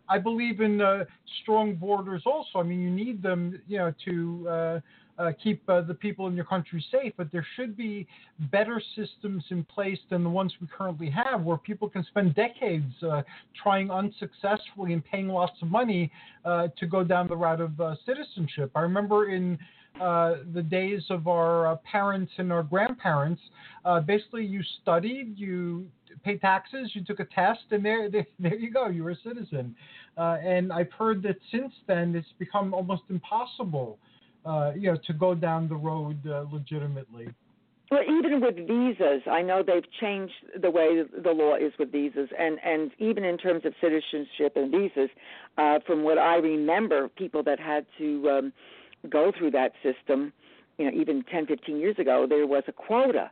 I believe in uh, strong borders. Also, I mean, you need them, you know, to uh, uh, keep uh, the people in your country safe. But there should be better systems in place than the ones we currently have, where people can spend decades uh, trying unsuccessfully and paying lots of money uh, to go down the route of uh, citizenship. I remember in uh, the days of our uh, parents and our grandparents, uh, basically you studied, you paid taxes, you took a test, and there, there, <laughs> there you go, you were a citizen. Uh, and I've heard that since then it's become almost impossible, uh, you know, to go down the road uh, legitimately. Well, even with visas, I know they've changed the way the law is with visas, and and even in terms of citizenship and visas, uh, from what I remember, people that had to um, go through that system, you know, even 10, 15 years ago, there was a quota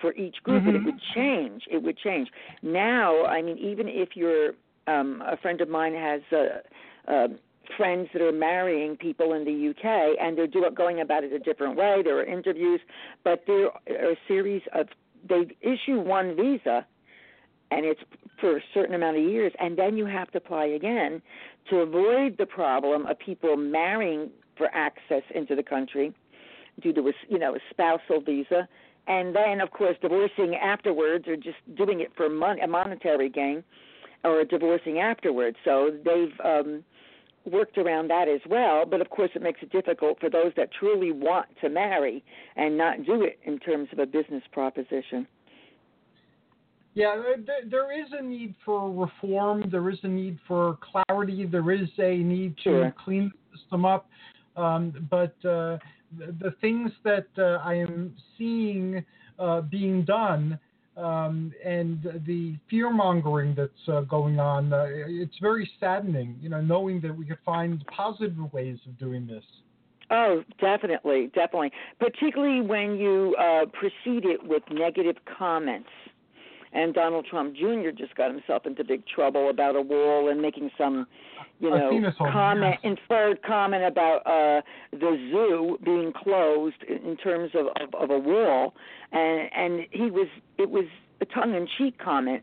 for each group, and it Mhm. would change. It would change. Now, I mean, even if you're um, a friend of mine has uh, uh, friends that are marrying people in the UK, and they're do, going about it a different way. There are interviews, but there are a series of they issue one visa, and it's for a certain amount of years, and then you have to apply again to avoid the problem of people marrying for access into the country due to a you know a spousal visa, and then of course divorcing afterwards or just doing it for mon- a monetary gain, or divorcing afterwards. So they've um, worked around that as well. But of course, it makes it difficult for those that truly want to marry and not do it in terms of a business proposition. Yeah, there is a need for reform. There is a need for clarity. There is a need to sure. clean the system up. Um, but uh, the, the, things that uh, I am seeing uh, being done um, and the fear mongering that's uh, going on, uh, it's very saddening, you know, knowing that we could find positive ways of doing this. Oh, definitely, definitely. Particularly when you precede it with negative comments and Donald Trump Jr. just got himself into big trouble about a wall and making some, you know, comment, yes. inferred comment about uh, the zoo being closed in terms of, of, of a wall, and and he was it was a tongue-in-cheek comment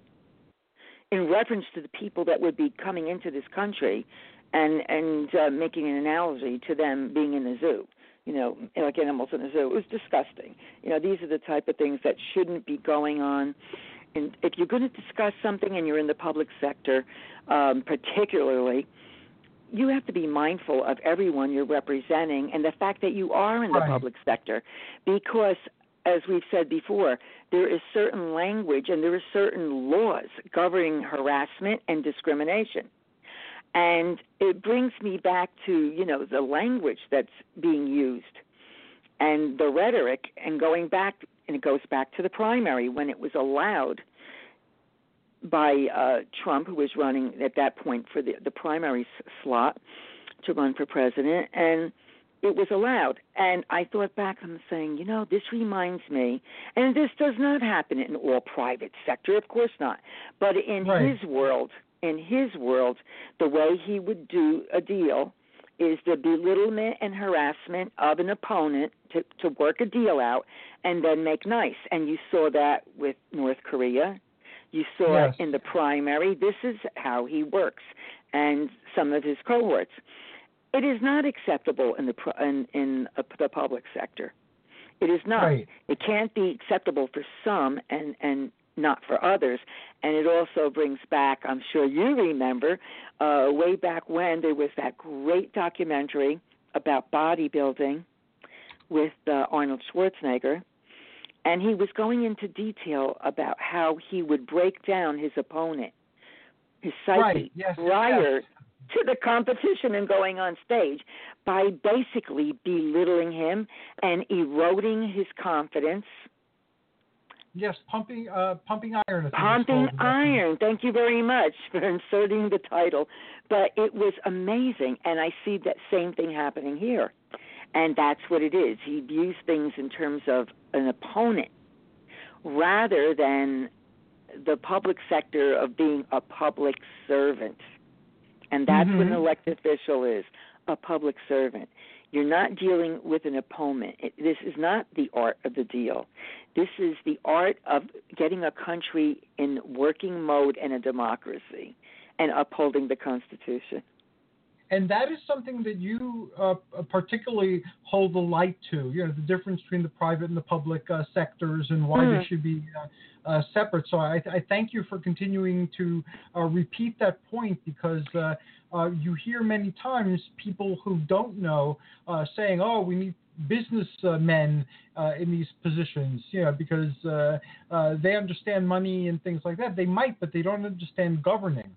in reference to the people that would be coming into this country, and and uh, making an analogy to them being in the zoo you know, like animals in a zoo. It was disgusting. You know, these are the type of things that shouldn't be going on and if you're going to discuss something and you're in the public sector, um, particularly, you have to be mindful of everyone you're representing and the fact that you are in the right. public sector, because as we've said before, there is certain language and there are certain laws governing harassment and discrimination. And it brings me back to, you know, the language that's being used and the rhetoric and going back and it goes back to the primary when it was allowed by uh, Trump, who was running at that point for the, the primary s- slot to run for president, and it was allowed. And I thought back, I'm saying, you know, this reminds me, and this does not happen in all private sector, of course not, but in right. his world, in his world, the way he would do a deal is the belittlement and harassment of an opponent to, to work a deal out and then make nice. And you saw that with North Korea. You saw yes. it in the primary. This is how he works, and some of his cohorts. It is not acceptable in the in, in the public sector. It is not. Right. It can't be acceptable for some and and not for others. And it also brings back, I'm sure you remember, uh, way back when there was that great documentary about bodybuilding with uh, Arnold Schwarzenegger. And he was going into detail about how he would break down his opponent, his psyche, right. yes, prior yes. to the competition and going on stage by basically belittling him and eroding his confidence Yes, pumping uh, pumping iron. Pumping iron. Thank you very much for inserting the title. But it was amazing, and I see that same thing happening here. And that's what it is. He views things in terms of an opponent rather than the public sector of being a public servant. And that's mm-hmm. what an elected official is a public servant. You're not dealing with an opponent. It, this is not the art of the deal. This is the art of getting a country in working mode and a democracy and upholding the Constitution. And that is something that you uh, particularly hold the light to, you know, the difference between the private and the public uh, sectors and why mm. they should be uh, uh, separate. So I, I, thank you for continuing to uh, repeat that point because uh, uh, you hear many times people who don't know uh, saying, "Oh, we need businessmen uh, in these positions," you know, because uh, uh, they understand money and things like that. They might, but they don't understand governing.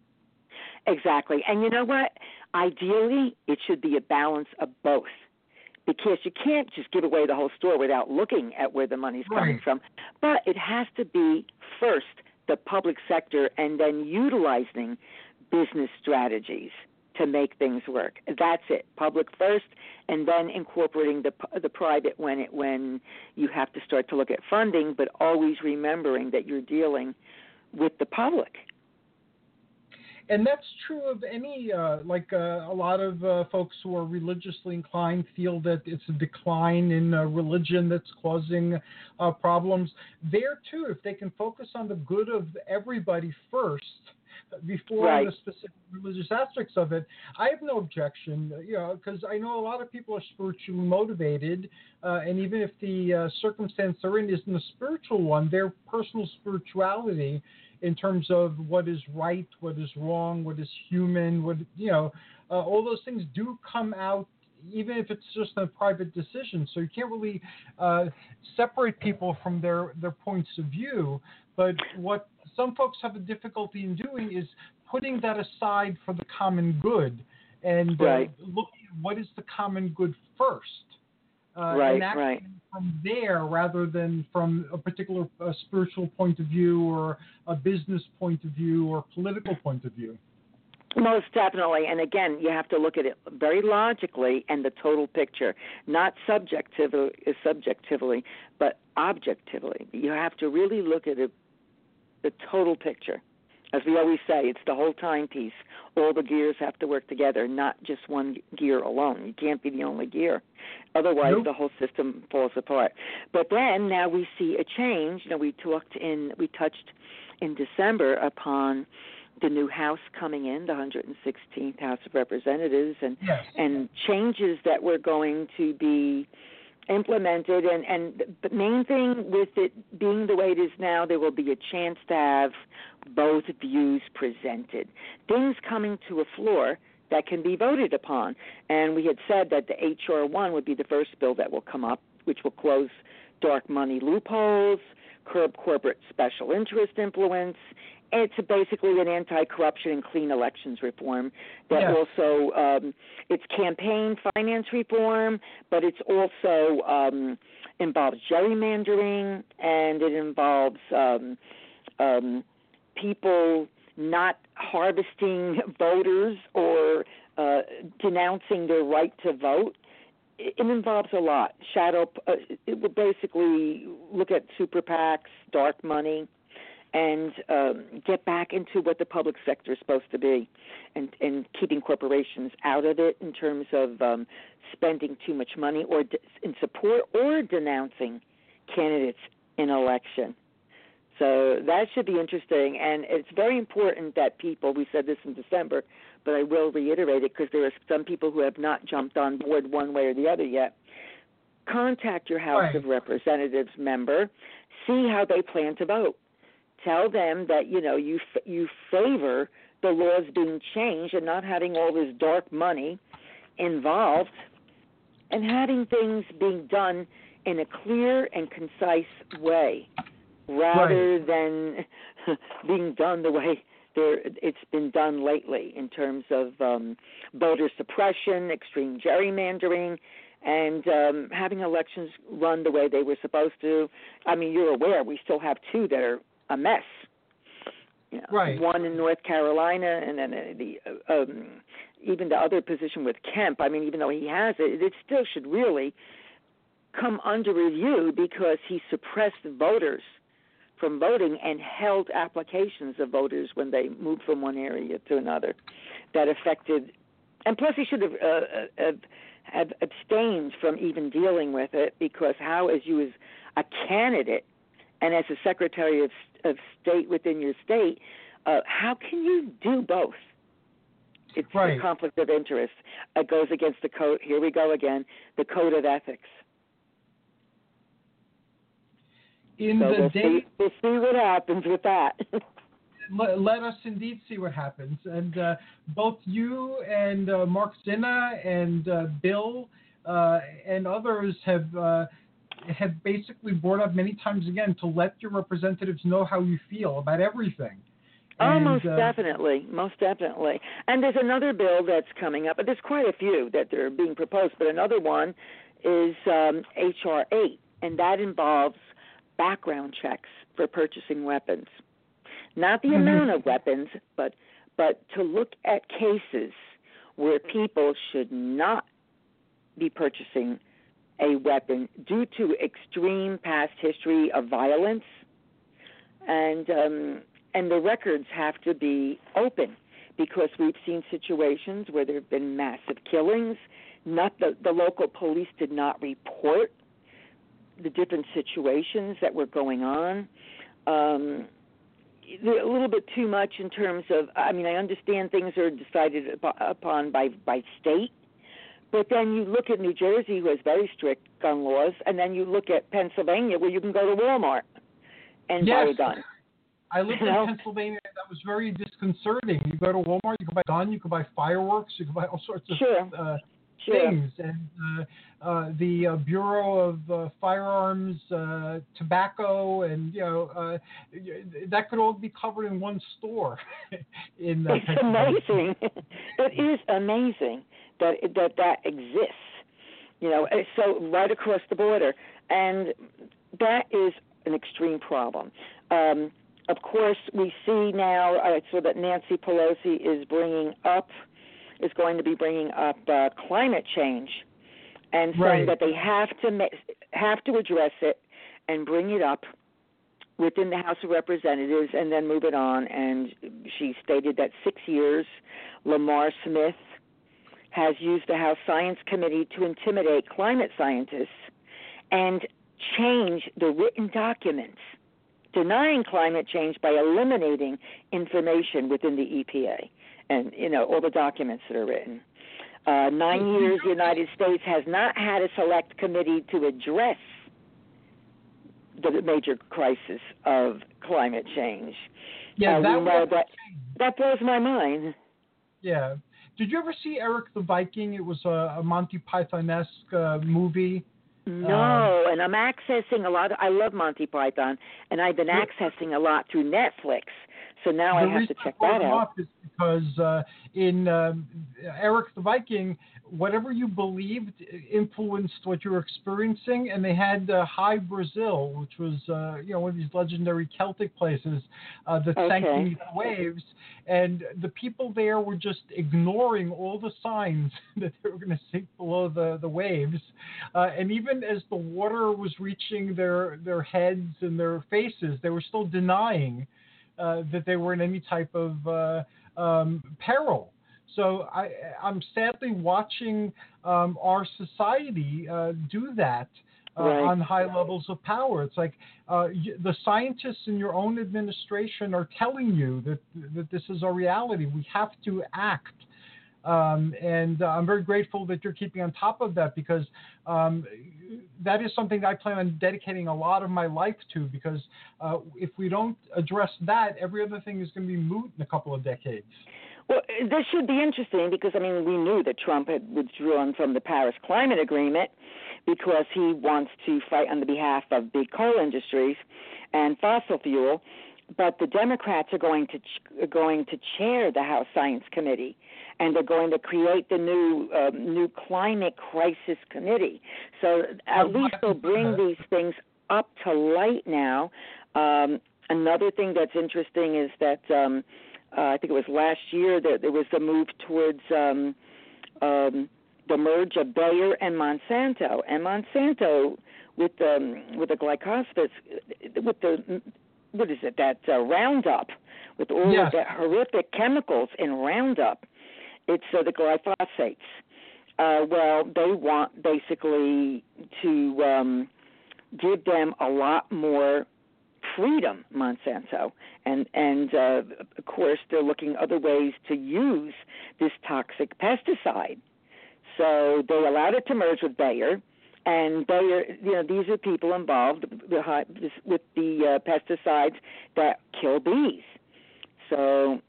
Exactly, and you know what? Ideally, it should be a balance of both. Because you can't just give away the whole store without looking at where the money's coming from. But it has to be first the public sector and then utilizing business strategies to make things work. That's it. Public first, and then incorporating the the private when it when you have to start to look at funding, but always remembering that you're dealing with the public. And that's true of any, uh, like uh, a lot of uh, folks who are religiously inclined feel that it's a decline in uh, religion that's causing uh, problems. There too, if they can focus on the good of everybody first, before right. the specific religious aspects of it, I have no objection, you know, because I know a lot of people are spiritually motivated, uh, and even if the uh, circumstance they're in isn't a spiritual one, their personal spirituality in terms of what is right, what is wrong, what is human, what you know, uh, all those things do come out even if it's just a private decision. So you can't really uh, separate people from their, their points of view. But what some folks have a difficulty in doing is putting that aside for the common good and uh, right. looking at what is the common good first. Uh, right, and right. from there rather than from a particular uh, spiritual point of view or a business point of view or political point of view. Most definitely. And again, you have to look at it very logically and the total picture, not subjectively, subjectively but objectively. You have to really look at it, the total picture. As we always say, it's the whole timepiece. All the gears have to work together, not just one gear alone. You can't be the only gear. Otherwise, Nope. the whole system falls apart. But then now we see a change. You know, we talked in, we touched in December upon the new House coming in, the 116th House of Representatives, and Yes. and changes that were going to be implemented and and the main thing with it being the way it is now there will be a chance to have both views presented. Things coming to a floor that can be voted upon. And we had said that the HR 1 would be the first bill that will come up which will close dark money loopholes curb corporate special interest influence it's basically an anti-corruption and clean elections reform that Yes. also um, it's campaign finance reform, but it's also um, involves gerrymandering and it involves um, um, people not harvesting voters or uh, denouncing their right to vote. It, it involves a lot. Shadow. Uh, it will basically look at super PACs, dark money and um, get back into what the public sector is supposed to be, and and keeping corporations out of it in terms of um, spending too much money or de- in support or denouncing candidates in election. So that should be interesting, and it's very important that people. We said this in December, but I will reiterate it because there are some people who have not jumped on board one way or the other yet. Contact your House Right. of Representatives member, see how they plan to vote tell them that you know you you favor the laws being changed and not having all this dark money involved and having things being done in a clear and concise way rather than <laughs> being done the way there it's been done lately in terms of um, voter suppression, extreme gerrymandering, and um, having elections run the way they were supposed to. I mean, you're aware we still have two that are a mess. You know, Right. One in North Carolina, and then uh, the uh, um, even the other position with Kemp. I mean, even though he has it, it still should really come under review because he suppressed voters from voting and held applications of voters when they moved from one area to another. That affected, and plus he should have, uh, uh, have, have abstained from even dealing with it because how, as you as a candidate and as a secretary of, of state within your state, uh, how can you do both? It's Right. a conflict of interest. It goes against the code. Here we go again. The code of ethics. In so the we'll day, see, we'll see what happens with that. <laughs> let, let us indeed see what happens. And uh, both you and uh, Mark Zinna and uh, Bill uh, and others have have basically brought up many times again to let your representatives know how you feel about everything. Oh, And, most uh, definitely, most definitely. And there's another bill that's coming up, but there's quite a few that are being proposed. But another one is um, HR 8, and that involves background checks for purchasing weapons. Not the Mhm. amount of weapons, but but to look at cases where people should not be purchasing a weapon due to extreme past history of violence, and um, and the records have to be open because we've seen situations where there have been massive killings. Not the the local police did not report the different situations that were going on. Um, a little bit too much in terms of. I mean, I understand things are decided upon by by state, but then you look at New Jersey, who has very strict gun laws, and then you look at Pennsylvania, where you can go to Walmart and buy a Yes. gun. I lived You in? Pennsylvania. That was very disconcerting. You go to Walmart, you can buy a gun, you can buy fireworks, you can buy all sorts of Sure. uh, Sure. things. And uh, uh, the uh, Bureau of uh, Firearms, uh, tobacco, and you know uh, that could all be covered in one store. <laughs> in uh, It's amazing. <laughs> it is amazing that that that exists. You know, uh, so right across the border, and that is an extreme problem. Um, of course, we see now. I saw that Nancy Pelosi is bringing up, is going to be bringing up uh, climate change, and saying Right. that they have to ma- have to address it and bring it up within the House of Representatives and then move it on. And she stated that six years, Lamar Smith has used the House Science Committee to intimidate climate scientists and change the written documents denying climate change by eliminating information within the EPA and you know all the documents that are written. Uh, nine years, the United States has not had a select committee to address the major crisis of climate change. Yeah, Uh, that we know was that that blows my mind. Yeah. Did you ever see Erik the Viking? It was a, a Monty Python-esque uh, movie. No, and I'm accessing a lot. Of, I love Monty Python, and I've been accessing a lot through Netflix. So now I have to check I that out. up is because uh, in um, Erik the Viking, whatever you believed influenced what you were experiencing, and they had uh, Hy-Brasil, which was uh, you know one of these legendary Celtic places uh, that sank Okay. beneath waves, and the people there were just ignoring all the signs <laughs> that they were going to sink below the the waves, uh, and even as the water was reaching their their heads and their faces, they were still denying uh, that they were in any type of uh, um, peril. So I, I'm sadly watching um, our society uh, do that uh, Right. on high levels of power. It's like uh, y- the scientists in your own administration are telling you that that this is a reality. We have to act. Um, and uh, I'm very grateful that you're keeping on top of that because um, that is something I plan on dedicating a lot of my life to. Because uh, if we don't address that, every other thing is going to be moot in a couple of decades. Well, this should be interesting because I mean we knew that Trump had withdrawn from the Paris Climate Agreement because he wants to fight on the behalf of big coal industries and fossil fuel. But the Democrats are going to ch- are going to chair the House Science Committee, and they're going to create the new um, new Climate Crisis Committee. So at Oh, least they'll bring these things up to light now. Um, another thing that's interesting is that um, uh, I think it was last year that there was a move towards um, um, the merge of Bayer and Monsanto, and Monsanto with the um, with the glyphosate, with the what is it that uh, Roundup, with all Yes. of the horrific chemicals in Roundup, it's uh, the glyphosates. Uh, well, they want basically to um, give them a lot more freedom, Monsanto, and and uh, of course they're looking other ways to use this toxic pesticide. So they allowed it to merge with Bayer, and Bayer, you know, these are people involved with the uh, pesticides that kill bees. So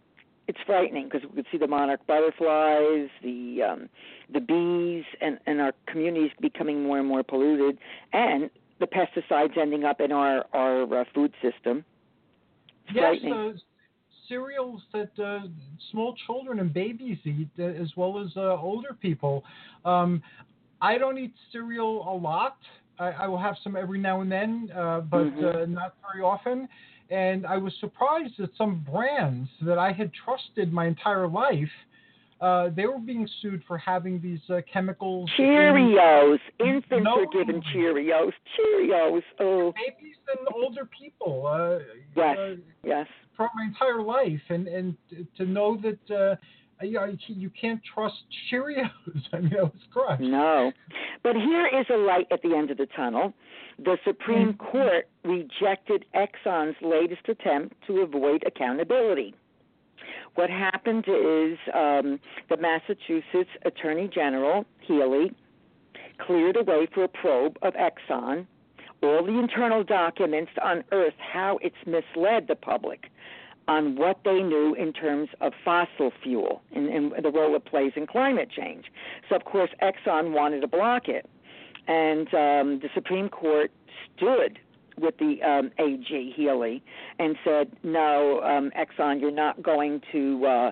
it's frightening because we could see the monarch butterflies, the um, the bees, and and our communities becoming more and more polluted, and the pesticides ending up in our our uh, food system. It's Yes, uh, cereals that uh, small children and babies eat, uh, as well as uh, older people. Um, I don't eat cereal a lot. I, I will have some every now and then, uh, but Mhm. uh, not very often. And I was surprised that some brands that I had trusted my entire life, uh, they were being sued for having these uh, chemicals. in Cheerios. Infants No. are given Cheerios. Cheerios. Oh, Babies and older people. Uh, Yes. uh, yes. for my entire life, and and to know that uh, you can't trust Cheerios. <laughs> I mean, that was crushed. No. But here is a light at the end of the tunnel. The Supreme Court rejected Exxon's latest attempt to avoid accountability. What happened is um, the Massachusetts Attorney General, Healey, cleared a way for a probe of Exxon all the internal documents to unearth how it's misled the public on what they knew in terms of fossil fuel and, and the role it plays in climate change. So, of course, Exxon wanted to block it. And um, the Supreme Court stood with the um, AG Healey and said, "No, um, Exxon, you're not going to uh,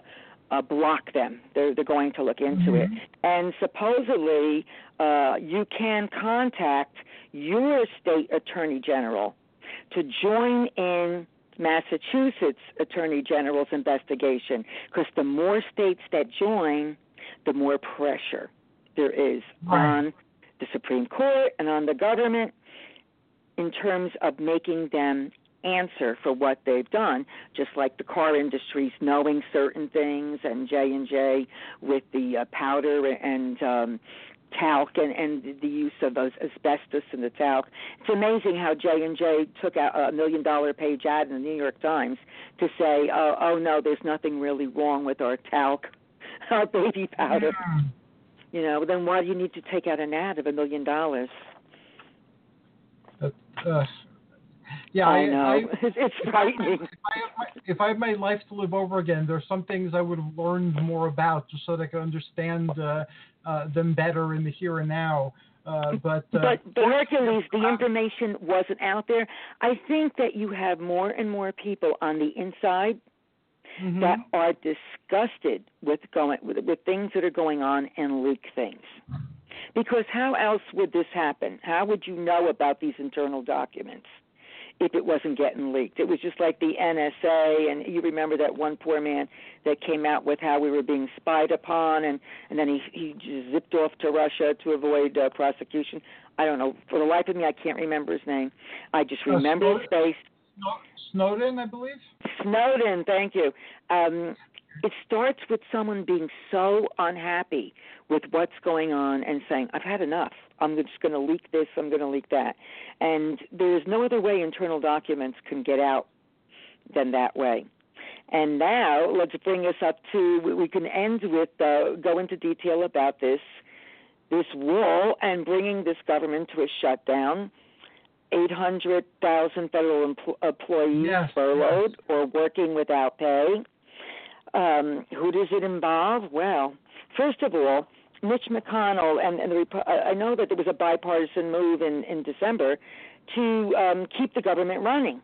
uh, block them. They're they're going to look into mm-hmm. it." And supposedly, uh, you can contact your state attorney general to join in Massachusetts Attorney General's investigation because the more states that join, the more pressure there is right. on the Supreme Court and on the government in terms of making them answer for what they've done just like the car industry's knowing certain things and J and J with the uh, powder and um talc and, and the use of those asbestos in the talc. It's amazing how J and J took out a million dollar page ad in the New York Times to say, "Oh, oh no, there's nothing really wrong with our talc, <laughs> our baby powder." Yeah. You know, then why do you need to take out an ad of a million dollars? Uh, uh, yeah, I I know. I, <laughs> it's frightening. <laughs> If I, my, if I had my life to live over again, there's some things I would have learned more about just so that I could understand uh, uh, them better in the here and now. Uh, but, uh, but but Hercules, the information wasn't out there. I think that you have more and more people on the inside mhm. that are disgusted with going with, with things that are going on and leak things. Because how else would this happen? How would you know about these internal documents if it wasn't getting leaked? It was just like the NSA, and you remember that one poor man that came out with how we were being spied upon, and and then he he just zipped off to Russia to avoid uh, prosecution. I don't know for the life of me, I can't remember his name. I just Uh, remember his face. Snowden, I believe. Snowden, thank you. Um, it starts with someone being so unhappy with what's going on and saying, I've had enough. I'm just going to leak this, I'm going to leak that. And there is no other way internal documents can get out than that way. And now let's bring us up to, we can end with, uh, go into detail about this, this wall and bringing this government to a shutdown. 800,000 federal empl- employees Yes, furloughed or working without pay. Um, who does it involve? Well, first of all, Mitch McConnell and, and the Repo- I know that there was a bipartisan move in in December to um, keep the government running,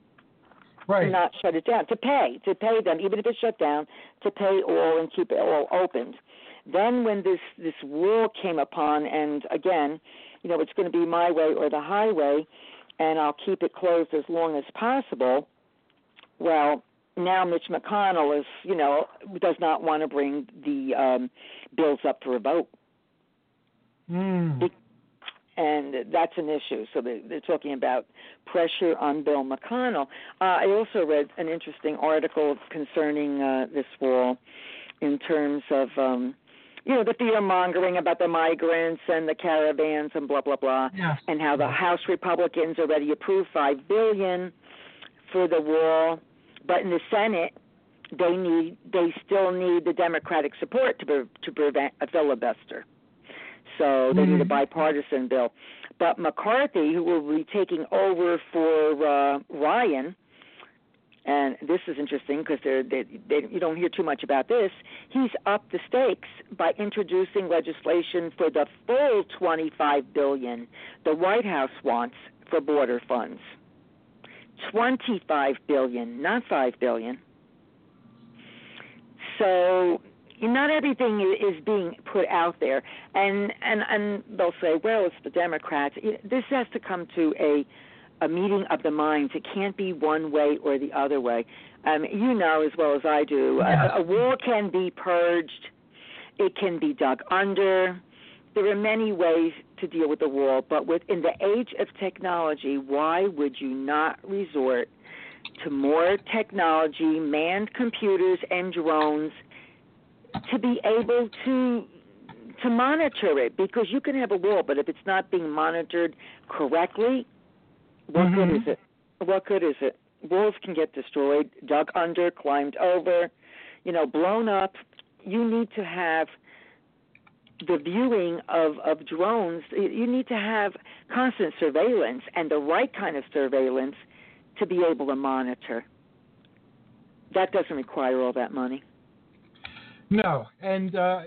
Right. to not shut it down, to pay, to pay them, even if it's shut down, to pay all and keep it all opened. Then when this this war came upon, and again, you know, it's going to be my way or the highway, and I'll keep it closed as long as possible. Well, now Mitch McConnell is, you know, does not want to bring the um, bills up for a vote, Mm. and that's an issue. So they, they're talking about pressure on Bill McConnell. Uh, I also read an interesting article concerning uh, this wall in terms of. Um, you know the fear mongering about the migrants and the caravans and blah blah blah. Yes. and how the House Republicans already approved five billion for the wall, but in the Senate they need they still need the Democratic support to pre- to prevent a filibuster. So they need a Mhm. bipartisan bill. But McCarthy, who will be taking over for uh, Ryan, and this is interesting because they, they, you don't hear too much about this. He's upped the stakes by introducing legislation for the full 25 billion the White House wants for border funds. 25 billion, not 5 billion. So not everything is being put out there, and and and they'll say, well, it's the Democrats. This has to come to a a meeting of the minds. It can't be one way or the other way. Um, you know as well as I do, Yes. a, a wall can be purged. It can be dug under. There are many ways to deal with the wall, but with in the age of technology, why would you not resort to more technology, manned computers and drones to be able to to monitor it because you can have a wall, but if it's not being monitored correctly, what good Mhm. is it? What good is it? Walls can get destroyed, dug under, climbed over, you know, blown up. You need to have the viewing of, of drones, you need to have constant surveillance and the right kind of surveillance to be able to monitor. That doesn't require all that money. No, and uh,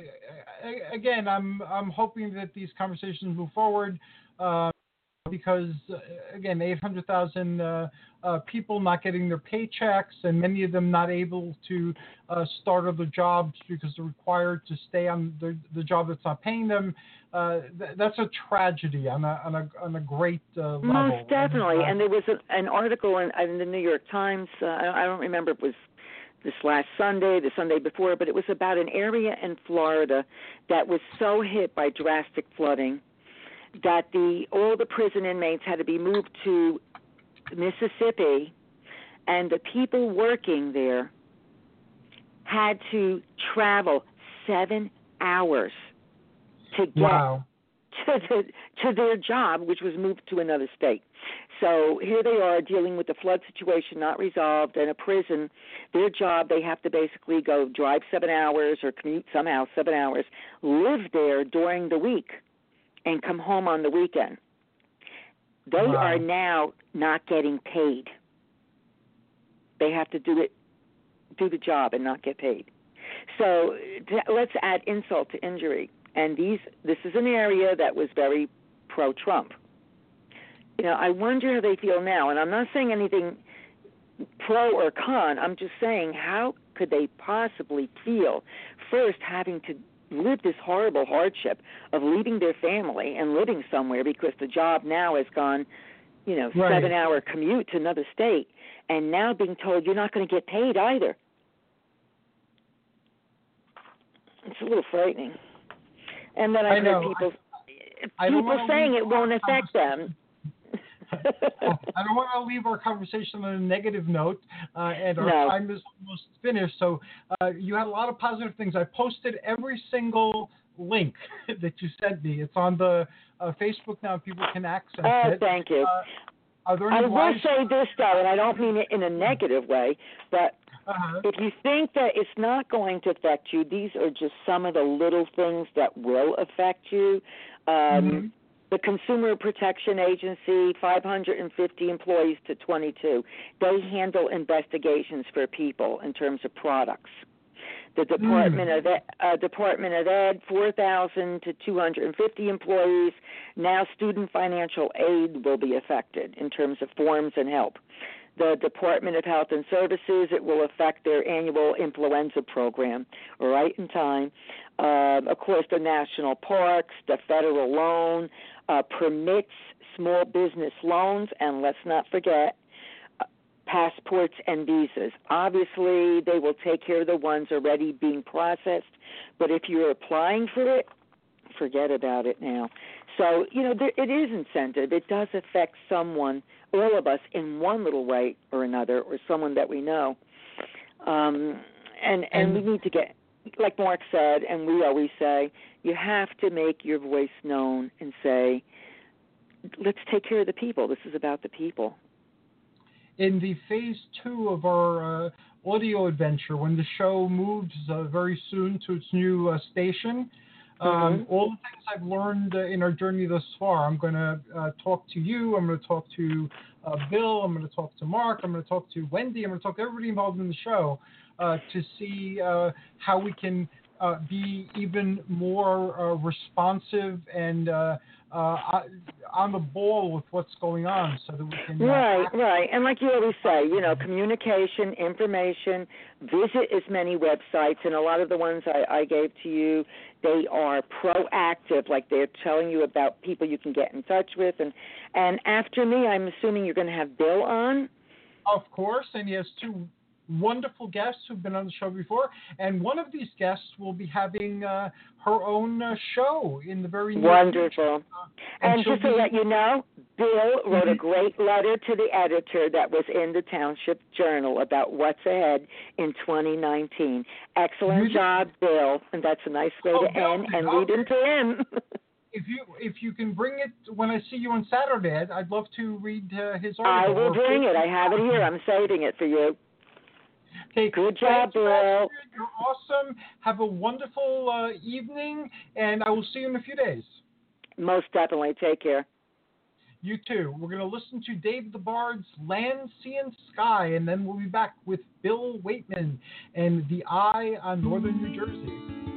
again, I'm I'm hoping that these conversations move forward. Uh, because uh, again, 800,000 uh, uh, people not getting their paychecks, and many of them not able to uh, start other jobs because they're required to stay on the, the job that's not paying them. Uh, th- that's a tragedy on a on a on a great uh, level. Most definitely, and, there was a, an article in, in, the New York Times. I don't remember if it was this last Sunday, the Sunday before, but it was about an area in Florida that was so hit by drastic flooding that the all the prison inmates had to be moved to Mississippi, and the people working there had to travel seven hours to get wow. to the, to their job, which was moved to another state. So here they are dealing with the flood situation not resolved and a prison. Their job, they have to basically go drive seven hours or commute somehow seven hours, live there during the week and come home on the weekend. They wow. are now not getting paid. They have to do it, do the job, and not get paid. So let's add insult to injury. And these, this is an area that was very pro-Trump. You know, I wonder how they feel now. And I'm not saying anything pro or con. I'm just saying how could they possibly feel first having to live this horrible hardship of leaving their family and living somewhere because the job now has gone, you know, right. seven hour commute to another state, and now being told you're not going to get paid either. It's a little frightening. And then I've I heard people I, people saying it won't affect them. <laughs> I don't want to leave our conversation on a negative note, uh, and our no. time is almost finished. So uh, you had a lot of positive things. I posted every single link <laughs> that you sent me. It's on the uh, Facebook now. People can access oh, it. thank you. Uh, are there any I will say this though, and I don't mean it in a negative way, but uh-huh. if you think that it's not going to affect you, these are just some of the little things that will affect you. Um, mm-hmm. The Consumer Protection Agency, 550 employees to 22. They handle investigations for people in terms of products. The Department mm. of Ed, uh, Department of Ed, 4,000 to 250 employees. Now, student financial aid will be affected in terms of forms and help. The Department of Health and Services, it will affect their annual influenza program right in time. Uh, of course, the national parks, the federal loan, uh, permits small business loans, and let's not forget uh, passports and visas. Obviously, they will take care of the ones already being processed, but if you're applying for it, forget about it now. So, you know, there, it is incentive. It does affect someone, all of us, in one little way or another, or someone that we know. Um, and, and we need to get like Mark said, and we always say, you have to make your voice known and say, let's take care of the people. This is about the people. In the phase two of our uh, audio adventure, when the show moves uh, very soon to its new uh, station, um, mm-hmm. all the things I've learned uh, in our journey thus far, I'm going to uh, talk to you. I'm going to talk to uh, Bill. I'm going to talk to Mark. I'm going to talk to Wendy. I'm going to talk to everybody involved in the show Uh, to see uh, how we can uh, be even more uh, responsive and uh, on the ball with what's going on so that we can. right, right. And like you always say, you know, communication, information, visit as many websites, and a lot of the ones I, I gave to you, they are proactive, like they're telling you about people you can get in touch with. And, and after me, I'm assuming you're going to have Bill on. Of course, and he has two wonderful guests who've been on the show before, and one of these guests will be having uh, her own uh, show in the very near wonderful. And, and just to be... let you know, Bill wrote mm-hmm. a great letter to the editor that was in the Township Journal about what's ahead in 2019. Excellent job, Bill, and that's a nice way oh, to end and lead into him. <laughs> if you if you can bring it when I see you on Saturday, I'd love to read uh, his article. I will bring it. I have it <laughs> here. I'm saving it for you. Okay, good job, Bill. You're awesome. Have a wonderful uh, evening, and I will see you in a few days. Most definitely. Take care. You too. We're going to listen to Dave the Bard's Land, Sea, and Sky, and then we'll be back with Bill Waitman and The Eye on Northern New Jersey.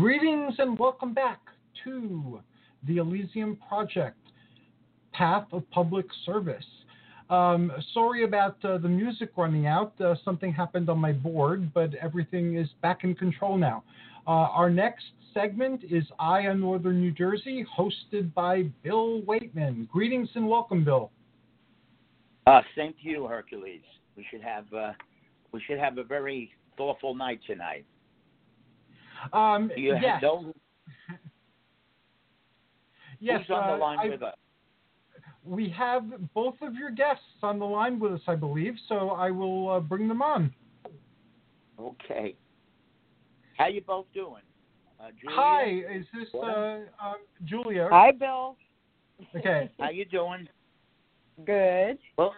Greetings and welcome back to the Elysium Project, Path of Public Service. Um, sorry about uh, the music running out. Uh, something happened on my board, but everything is back in control now. Uh, our next segment is Eye on Northern New Jersey, hosted by Bill Waitman. Greetings and welcome, Bill. Uh, same to you, Hercules. We should have uh, we should have a very thoughtful night tonight. Um, you yes. know <laughs> yes, who's on the uh, line I- with us? we have both of your guests on the line with us, I believe, so I will uh, bring them on. Okay. How you both doing? Uh, Julia? Hi, is this uh, uh, Julia? Hi, Bill. Okay. <laughs> How you doing? Good. Well,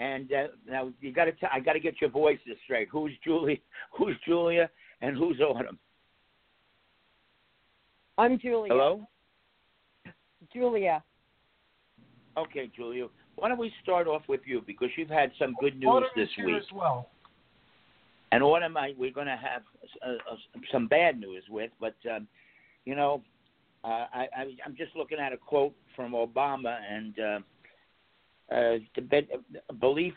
and uh, now you got to. I got to get your voices straight. Who's Julia? <laughs> Who's Julia? And who's on them? I'm Julia. Hello. Julia. Okay, Julia. Why don't we start off with you because you've had some good news Autumn this here week. as well. and Autumn, I, we're going to have uh, uh, some bad news with, but um, you know, uh, I, I, I'm just looking at a quote from Obama, and uh, uh, the be- uh, belief,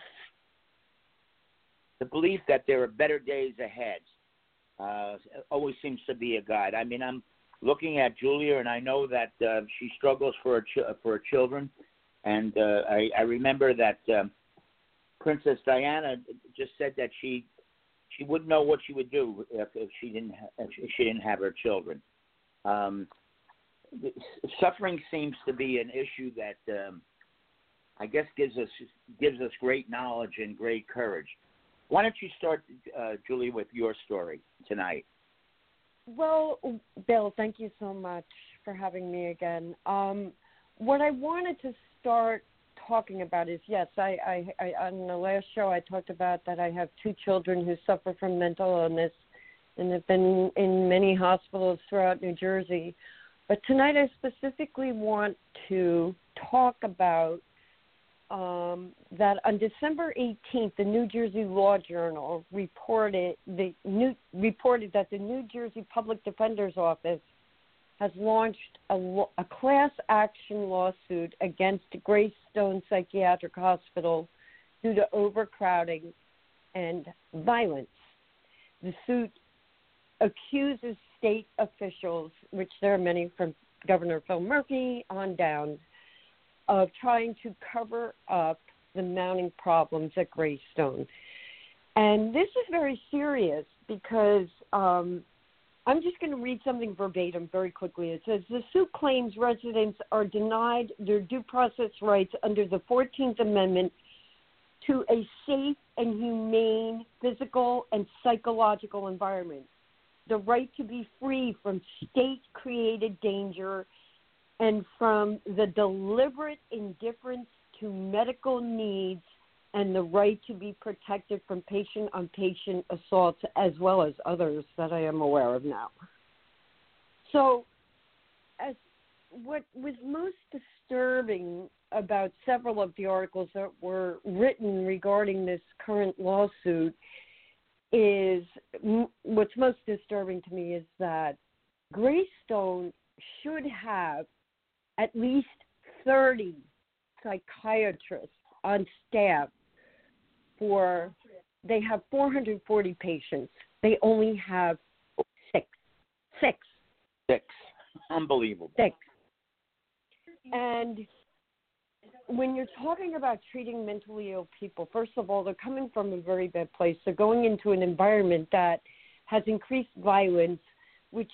the belief that there are better days ahead, uh, always seems to be a guide. I mean, I'm looking at Julia, and I know that uh, she struggles for her ch- for her children, and uh, I, I remember that. Um, Princess Diana just said that she she wouldn't know what she would do if, if she didn't ha- if she didn't have her children. Um, suffering seems to be an issue that um, I guess gives us gives us great knowledge and great courage. Why don't you start, uh, Julie, with your story tonight? Well, Bill, thank you so much for having me again. Um, what I wanted to start talking about is yes, I, I, I on the last show I talked about that I have two children who suffer from mental illness and have been in many hospitals throughout New Jersey. But tonight I specifically want to talk about um, that on December 18th, the New Jersey Law Journal reported the new reported that the New Jersey Public Defender's Office has launched a, a class action lawsuit against Greystone Psychiatric Hospital due to overcrowding and violence. The suit accuses state officials, which there are many from Governor Phil Murphy on down, of trying to cover up the mounting problems at Greystone. And this is very serious because um, I'm just going to read something verbatim very quickly. It says the suit claims residents are denied their due process rights under the 14th Amendment to a safe and humane physical and psychological environment, the right to be free from state created danger and from the deliberate indifference to medical needs and the right to be protected from patient on patient assaults as well as others that I am aware of now. So, as what was most disturbing about several of the articles that were written regarding this current lawsuit is what's most disturbing to me is that Greystone should have at least 30 psychiatrists on staff for they have 440 patients. They only have six. Six. Six. Unbelievable. Six. And when you're talking about treating mentally ill people, first of all, they're coming from a very bad place. They're going into an environment that has increased violence, which,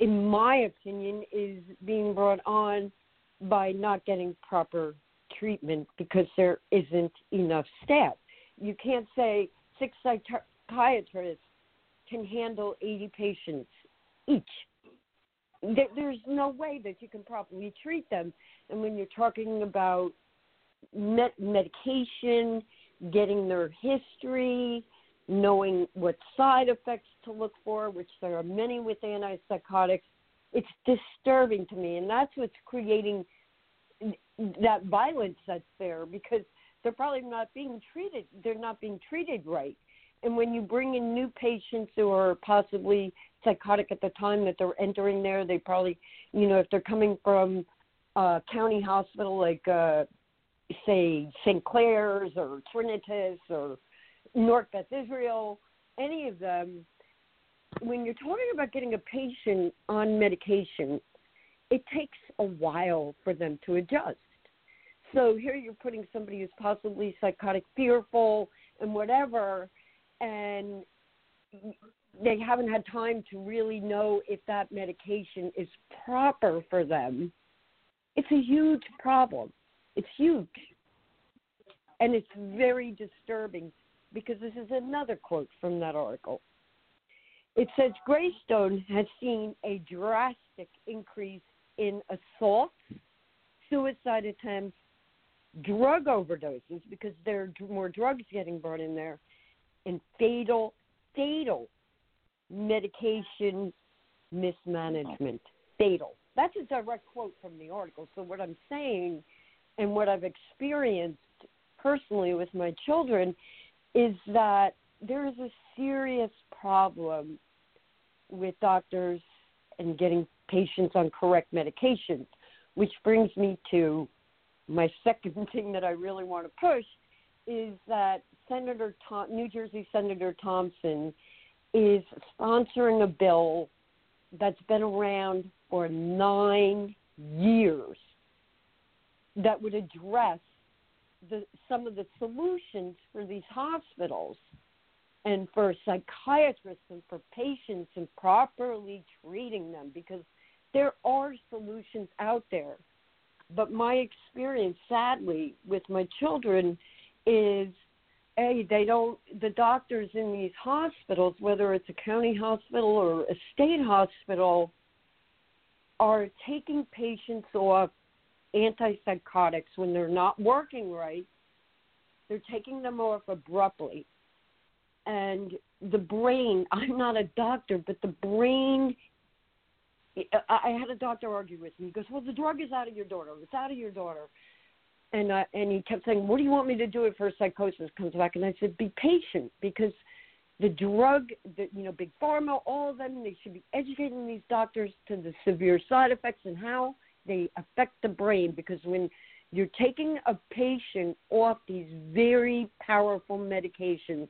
in my opinion, is being brought on by not getting proper treatment because there isn't enough staff. You can't say six psychiatrists can handle 80 patients each. There's no way that you can properly treat them. And when you're talking about med- medication, getting their history, knowing what side effects to look for, which there are many with antipsychotics, it's disturbing to me. And that's what's creating that violence that's there because they're probably not being treated they're not being treated right And when you bring in new patients who are possibly psychotic at the time that they're entering there, they probably, you know, if they're coming from a county hospital like, uh, say, St. Clare's or Trinitas or Newark Beth Israel, any of them, when you're talking about getting a patient on medication, it takes a while for them to adjust. So here you're putting somebody who's possibly psychotic, fearful, and whatever, and they haven't had time to really know if that medication is proper for them. It's a huge problem. It's huge. And it's very disturbing because this is another quote from that article. It says Greystone has seen a drastic increase in assaults, suicide attempts, drug overdoses because there are more drugs getting brought in there, and fatal, fatal medication mismanagement. Fatal. That's a direct quote from the article. So, what I'm saying and what I've experienced personally with my children is that there is a serious problem with doctors and getting patients on correct medications, which brings me to my <laughs> second thing that I really want to push is that Senator Tom, New Jersey Senator Thompson is sponsoring a bill that's been around for nine years that would address the, some of the solutions for these hospitals and for psychiatrists and for patients and properly treating them because there are solutions out there. But my experience, sadly, with my children is a they don't the doctors in these hospitals, whether it's a county hospital or a state hospital, are taking patients off antipsychotics when they're not working right. They're taking them off abruptly. And the brain, <laughs> I'm not a doctor, but the brain I had a doctor argue with me. He goes, "Well, the drug is out of your daughter. It's out of your daughter." And uh, and he kept saying, "What do you want me to do if her psychosis comes back?" And I said, "Be patient because the drug, the, you know, big pharma, all of them, they should be educating these doctors to the severe side effects and how they affect the brain. Because when you're taking a patient off these very powerful medications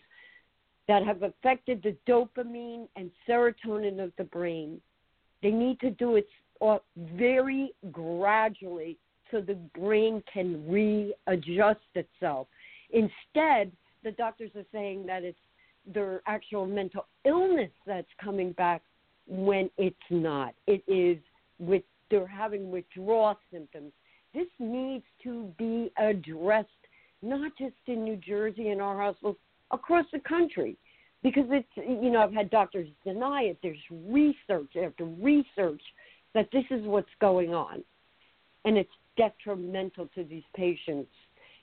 that have affected the dopamine and serotonin of the brain, they need to do it very gradually so the brain can readjust itself. Instead, the doctors are saying that it's their actual mental illness that's coming back when it's not. It is with they're having withdrawal symptoms. This needs to be addressed not just in New Jersey and our hospitals across the country because it's you know I've had doctors deny it. There's research after research that this is what's going on, and it's detrimental to these patients.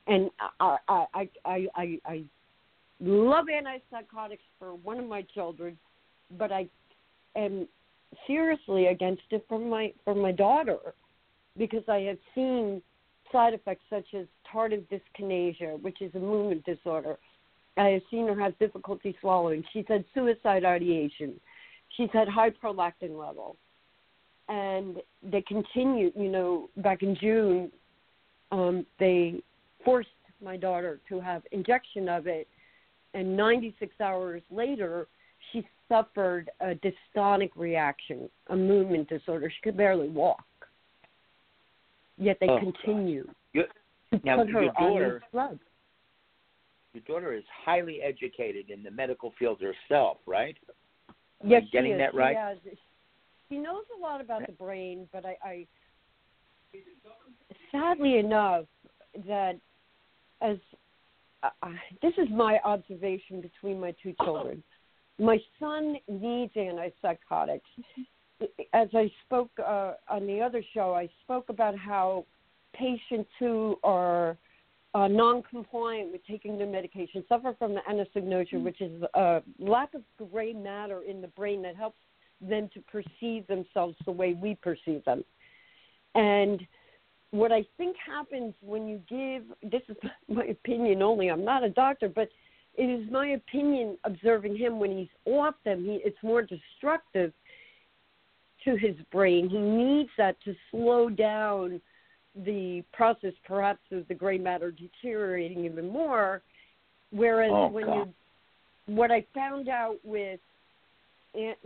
And I I I I, I, love antipsychotics for one of my children, but I am seriously against it for my for my daughter because I have seen side effects such as tardive dyskinesia, which is a movement disorder, I have seen her have difficulty swallowing. She's had suicide ideation. She's had high prolactin level. And they continue, you know, back in June, um, they forced my daughter to have injection of it. And 96 hours later, suffered a dystonic reaction, a movement disorder. She could barely walk. Yet they oh, continue you, to now, put her your on daughter, this drug your daughter is highly educated in the medical field herself, right? Yes, getting she is. that right? She, has, she knows a lot about the brain, but I, I sadly enough that as uh, this is my observation between my two children. My son needs antipsychotics. As I spoke uh, on the other show, I spoke about how patients who are uh, non-compliant with taking their medication suffer from the anosognosia, mm-hmm. which is a lack of gray matter in the brain that helps them to perceive themselves the way we perceive them. And what I think happens when you give this is <laughs> my opinion only, I'm not a doctor, but it is my opinion observing him when he's off them, he it's more destructive to his brain. He needs that to slow down the process, perhaps of the gray matter deteriorating even more. Whereas Oh, when God. you, what I found out with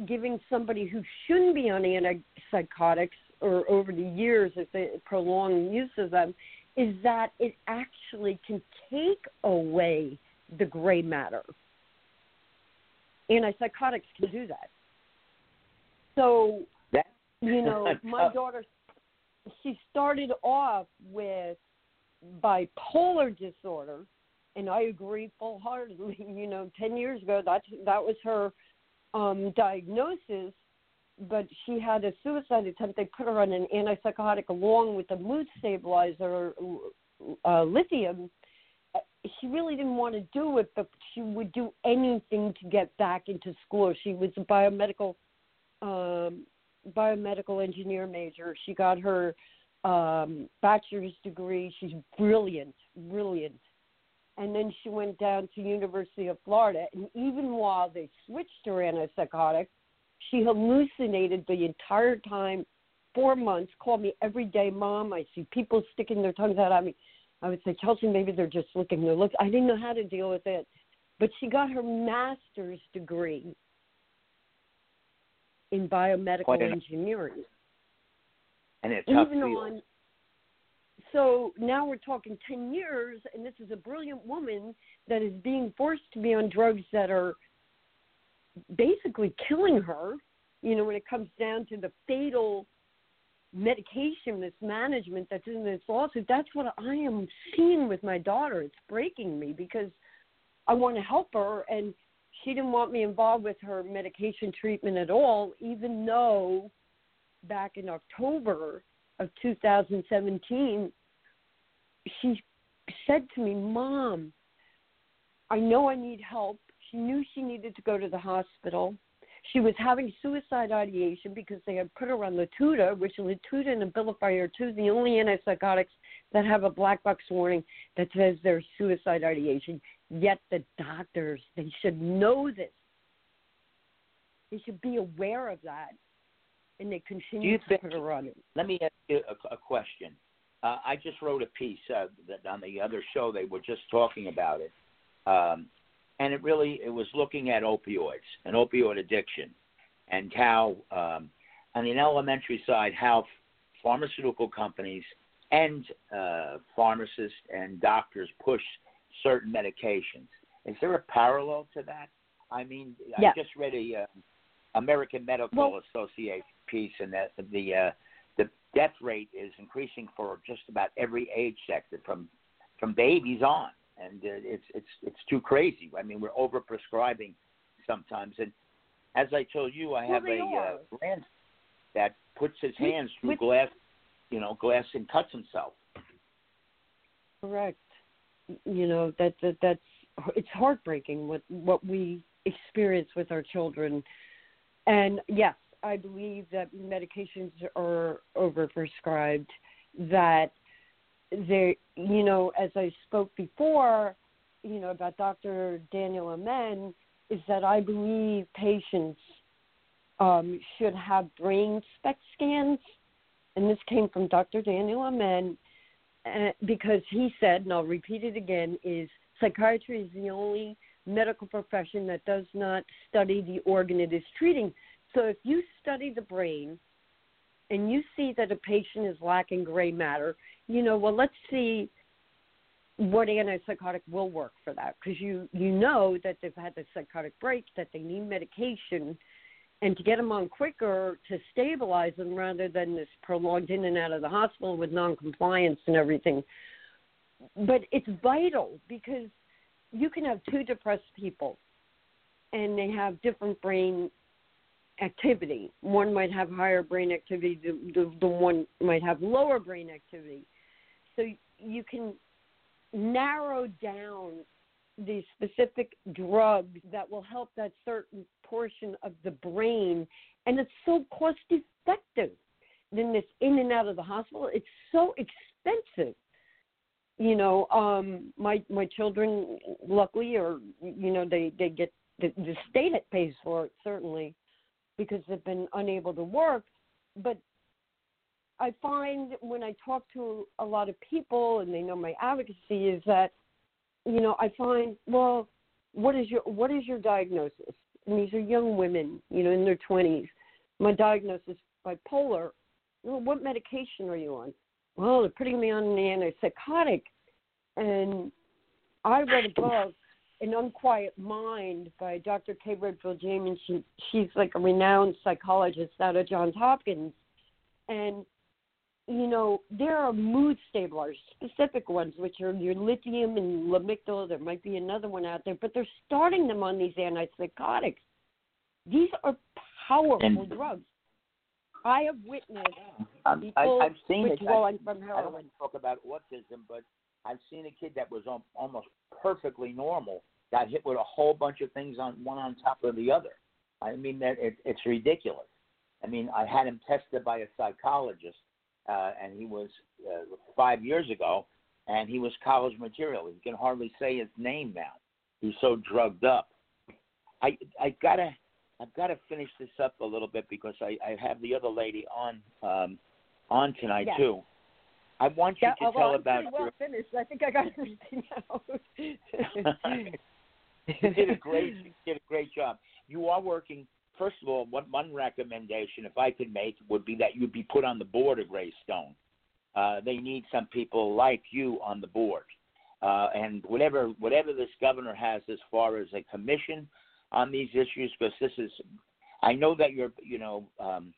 giving somebody who shouldn't be on antipsychotics or over the years if they prolong use of them is that it actually can take away the gray matter. Antipsychotics can do that. So, That- you <laughs> know, my daughter, she started off with bipolar disorder, and I agree full heartedly. <laughs> You know, 10 years ago, that, that was her um, diagnosis, but she had a suicide attempt. They put her on an antipsychotic along with a mood stabilizer, uh, lithium. She really didn't want to do it, but she would do anything to get back into school. She was a biomedical um, biomedical engineer major. She got her um, bachelor's degree. She's brilliant, brilliant. And then she went down to University of Florida, and even while they switched her antipsychotic, she hallucinated the entire time, four months. Called me every day, Mom. I see people sticking their tongues out at me. I would say, Chelsea, maybe they're just licking their lips. I didn't know how to deal with it, but she got her master's degree in biomedical an- engineering and it's even field. on so now we're talking 10 years and this is a brilliant woman that is being forced to be on drugs that are basically killing her you know when it comes down to the fatal medication mismanagement that's in this lawsuit that's what i am seeing with my daughter it's breaking me because i want to help her and she didn't want me involved with her medication treatment at all even though back in October of 2017, she said to me, Mom, I know I need help. She knew she needed to go to the hospital. She was having suicide ideation because they had put her on Latuda, which Latuda and Abilify are two of the only antipsychotics that have a black box warning that says there's suicide ideation. Yet the doctors, they should know this. They should be aware of that and they continue to think- put her on it. Let me ask you a, a question. Uh, I just wrote a piece uh, that on the other show they were just talking about it, um, and it really it was looking at opioids and opioid addiction, and how um, on the elementary side how pharmaceutical companies and uh, pharmacists and doctors push certain medications. Is there a parallel to that? I mean, Yeah. I just read a uh, American Medical Well- Association piece, and that the uh, the death rate is increasing for just about every age sector, from from babies on, and uh, it's it's it's too crazy. I mean, we're over prescribing sometimes, and as I told you, I have a uh, grand that puts his hands through which- glass, you know, glass and cuts himself. Correct. You know that, that that's it's heartbreaking what what we experience with our children, and yes, I believe that medications are overprescribed. That they, you know, as I spoke before, you know about Dr. Daniel Amen, is that I believe patients um, should have brain SPECT scans, and this came from Dr. Daniel Amen because he said, and I'll repeat it again, is psychiatry is the only medical profession that does not study the organ it is treating. So if you study the brain and you see that a patient is lacking gray matter, you know, well, let's see what antipsychotic will work for that because you you know that they've had the psychotic break, that they need medication, and to get them on quicker to stabilize them rather than this prolonged in and out of the hospital with non-compliance and everything. But it's vital because you can have two depressed people, and they have different brain activity. One might have higher brain activity, the, the, the one might have lower brain activity. So you can narrow down the specific drugs that will help that certain portion of the brain, and it's so cost effective. Then this in and out of the hospital, it's so expensive. you know, um, my my children, luckily, or you know, they they get the, the state pays for it certainly, because they've been unable to work. But I find when I talk to a lot of people and they know my advocacy is that, you know, I find well, what is your what is your diagnosis? And these are young women, you know, in their twenties. My diagnosis bipolar. Well, what medication are you on? Well, they're putting me on an antipsychotic. And I read a book, An Unquiet Mind by Dr. Kay Redfield James. She, she's like a renowned psychologist out of Johns Hopkins. And, you know, there are mood stabilizers, specific ones, which are your lithium and lamictal. There might be another one out there, but they're starting them on these antipsychotics. These are powerful And- drugs. I have witnessed Um, I, people I've seen it. I, withdrawing from I don't want to talk about autism, but I've seen a kid that was almost perfectly normal got hit with a whole bunch of things on one on top of the other. I mean that it, it's ridiculous. I mean, I had him tested by a psychologist, uh, and he was uh, five years ago, and he was college material. He can hardly say his name now. He's so drugged up. I I gotta I've got to finish this up a little bit because I, I have the other lady on um, on tonight Yes. too. I want you Yeah, to oh, tell I'm about well your. finished. I think I got everything <laughs> out. <laughs> you did a great <laughs> you did a great job. You are working. First of all, one one recommendation, if I could make, would be that you'd be put on the board of Greystone. Uh, they need some people like you on the board, uh, and whatever whatever this governor has as far as a commission on these issues, because this is, I know that you're, you know, um,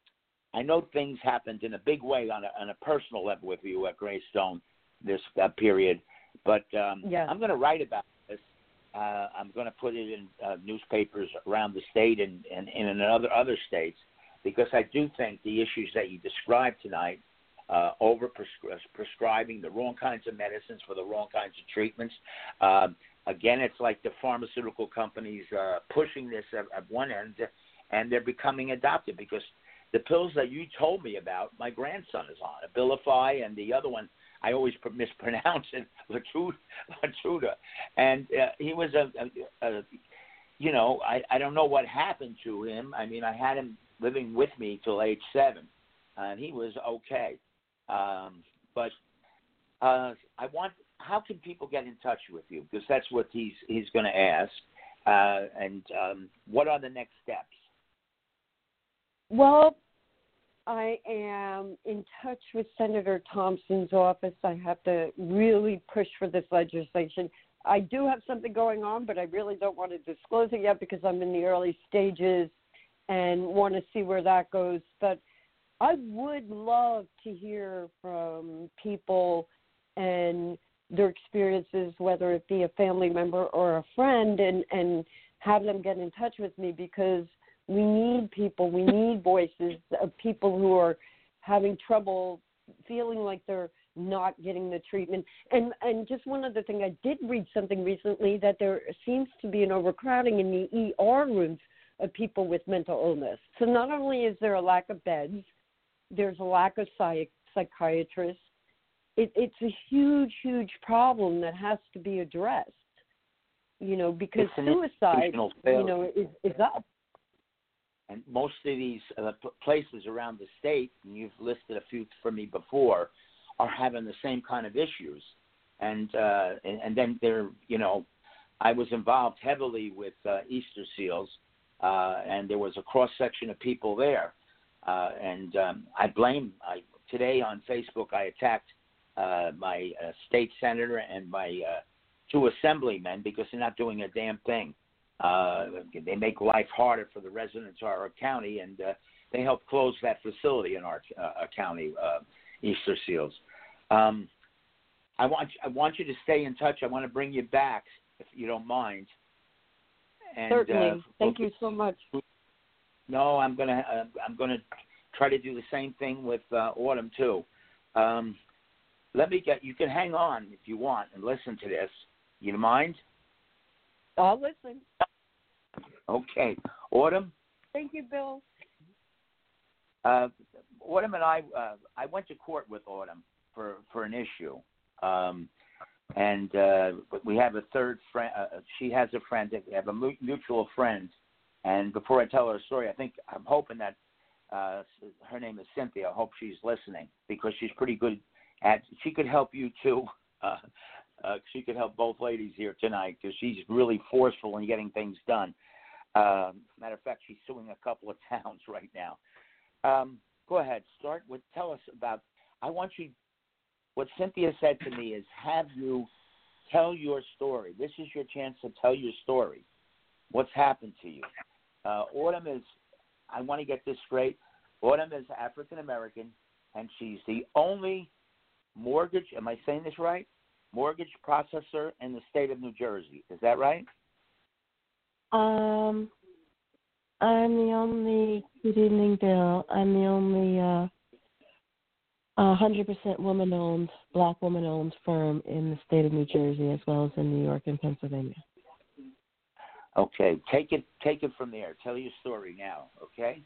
I know things happened in a big way on a on a personal level with you at Greystone this uh, period, but um, Yes. I'm going to write about. Uh, I'm going to put it in uh, newspapers around the state and, and, and in other other states because I do think the issues that you described tonight, uh, over prescribing the wrong kinds of medicines for the wrong kinds of treatments. Um, again, it's like the pharmaceutical companies uh, pushing this at, at one end, and they're becoming adopted because the pills that you told me about, my grandson is on Abilify, and the other one I always mispronounce it, <laughs> Latruda, Latruda, and uh, he was a, a, a, you know, I I don't know what happened to him. I mean, I had him living with me till age seven, and he was okay. Um, but uh, I want, how can people get in touch with you? Because that's what he's he's going to ask. Uh, and um, what are the next steps? well, I am in touch with Senator Thompson's office. I have to really push for this legislation. I do have something going on, but I really don't want to disclose it yet because I'm in the early stages and want to see where that goes. But I would love to hear from people and their experiences, whether it be a family member or a friend, and and have them get in touch with me because we need people, we need voices of people who are having trouble feeling like they're not getting the treatment. And and just one other thing, I did read something recently that there seems to be an overcrowding in the ER rooms of people with mental illness. So not only is there a lack of beds, there's a lack of psych- psychiatrists. It, it's a huge, huge problem that has to be addressed. You know, because suicide, you know, is is up. And most of these uh, places around the state, and you've listed a few for me before, are having the same kind of issues. And uh, and, and then they're, you know, I was involved heavily with uh, Easter Seals, uh, and there was a cross section of people there. Uh, and um, I blame. I today on Facebook I attacked uh, my uh, state senator and my uh, two assemblymen because they're not doing a damn thing. Uh, they make life harder for the residents of our county, and uh, they help close that facility in our uh, county, uh, Easter Seals. Um, I want I want you to stay in touch. I want to bring you back if you don't mind. And, Certainly. uh, Thank we'll- you so much. no, I'm gonna uh, I'm gonna try to do the same thing with uh, Autumn too. Um, let me get. You can hang on if you want and listen to this. You mind? I'll listen. Okay, Autumn. Thank you, Bill. Uh, Autumn and I, uh, I went to court with Autumn for for an issue. Um, and uh, we have a third friend. Uh, she has a friend. We have a mu- mutual friend. And before I tell her a story, I think I'm hoping that uh, her name is Cynthia. I hope she's listening because she's pretty good at. She could help you too. <laughs> Uh, uh, she could help both ladies here tonight because she's really forceful in getting things done. Uh, matter of fact, she's suing a couple of <laughs> towns right now. Um, go ahead. Start with. Tell us about. I want you. What Cynthia said to me is, have you tell your story. This is your chance to tell your story. What's happened to you? Uh, Autumn is. I want to get this straight. Autumn is African American, and she's the only mortgage. Am I saying this right? Mortgage processor in the state of New Jersey. Is that right? Um, I'm the only. Good evening, Bill. I'm the only uh, 100% woman-owned, black woman-owned firm in the state of New Jersey, as well as in New York and Pennsylvania. Okay, take it take it from there. Tell your story now. Okay.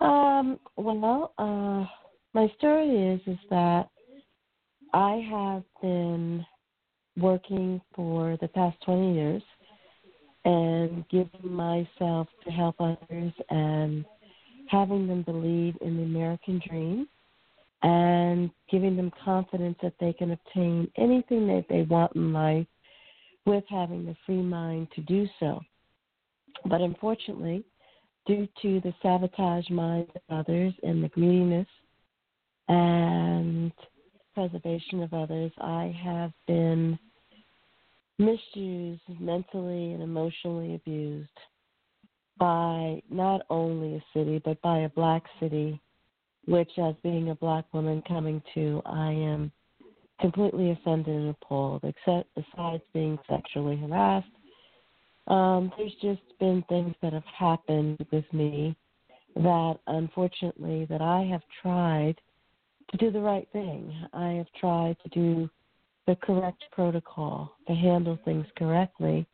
Um. Well, uh, my story is is that I have been working for the past 20 years and giving myself to help others and having them believe in the American dream and giving them confidence that they can obtain anything that they want in life with having the free mind to do so. But unfortunately, due to the sabotage minds of others and the greediness and preservation of others, I have been misused, mentally and emotionally abused by not only a city, but by a black city, which, as being a black woman coming to, I am completely offended and appalled, except besides being sexually harassed. Um, there's just been things that have happened with me that unfortunately that I have tried to do the right thing. I have tried to do the correct protocol, to handle things correctly,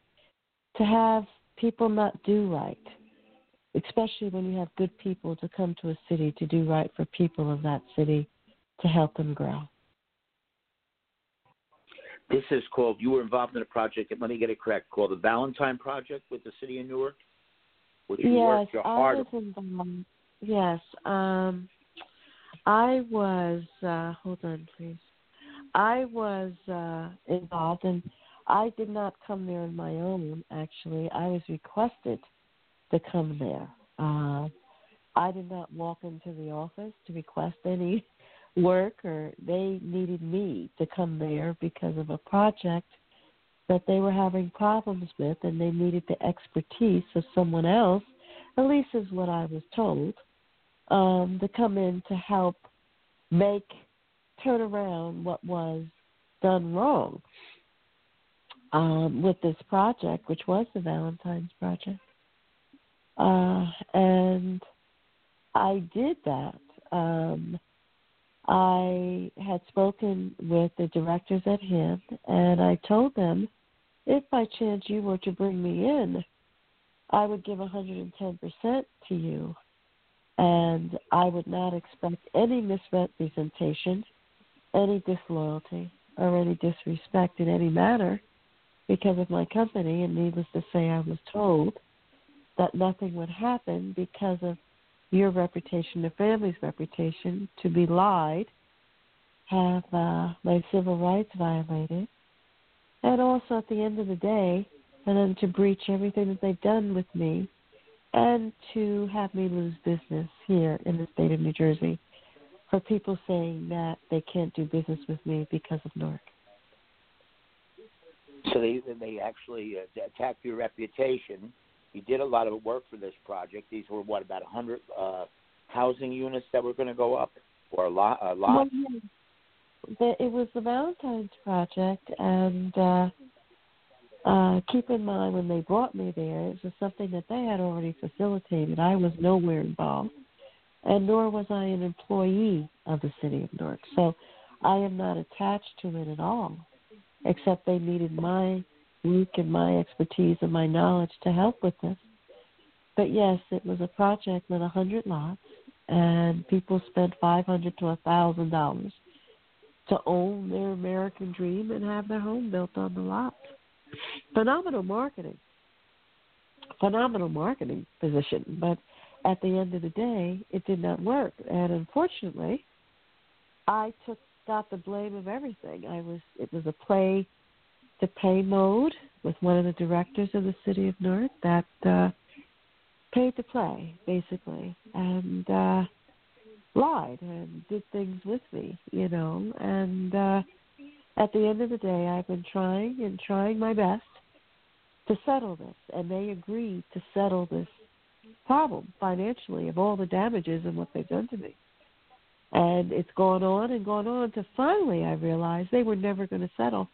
to have people not do right, especially when you have good people to come to a city to do right for people of that city to help them grow. This is called. You were involved in a project. Let me get it correct. Called the Valentine Project with the city of Newark, which you yes, worked your I was involved. Yes, um, I was. Uh, hold on, please. I was uh, involved, and I did not come there on my own. Actually, I was requested to come there. Uh, I did not walk into the office to request any work, or they needed me to come there because of a project that they were having problems with, and they needed the expertise of someone else. At least is what I was told. Um, to come in to help make turn around what was done wrong um, with this project, which was the Valentine's Project. Uh, and I did that. Um, I had spoken with the directors at HIM, and I told them if by chance you were to bring me in, I would give 110% to you and I would not expect any misrepresentation, any disloyalty, or any disrespect in any manner because of my company. And needless to say, I was told that nothing would happen because of your reputation, the family's reputation, to be lied, have uh, my civil rights violated, and also at the end of the day, and then to breach everything that they've done with me and to have me lose business here in the state of New Jersey for people saying that they can't do business with me because of Newark. So they they actually uh, attacked your reputation. You did a lot of work for this project. These were what about a hundred uh, housing units that were going to go up, or a lot? A lot. Well, yeah. It was the Valentine's Project, and uh, uh, keep in mind when they brought me there, it was something that they had already facilitated. I was nowhere involved, and nor was I an employee of the city of Newark. So I am not attached to it at all, except they needed my work and my expertise and my knowledge to help with this. But yes, it was a project with a hundred lots, and people spent five hundred to a thousand dollars to own their American dream and have their home built on the lot. Phenomenal marketing. Phenomenal marketing position, but at the end of the day, it did not work. And unfortunately, I took got the blame of everything. I was it was a play to pay mode with one of the directors of the city of Newark that uh paid to play, basically. And uh lied and did things with me, you know. And uh at the end of the day I've been trying and trying my best to settle this and they agreed to settle this problem financially of all the damages and what they've done to me. And it's gone on and gone on to finally I realized they were never going to settle.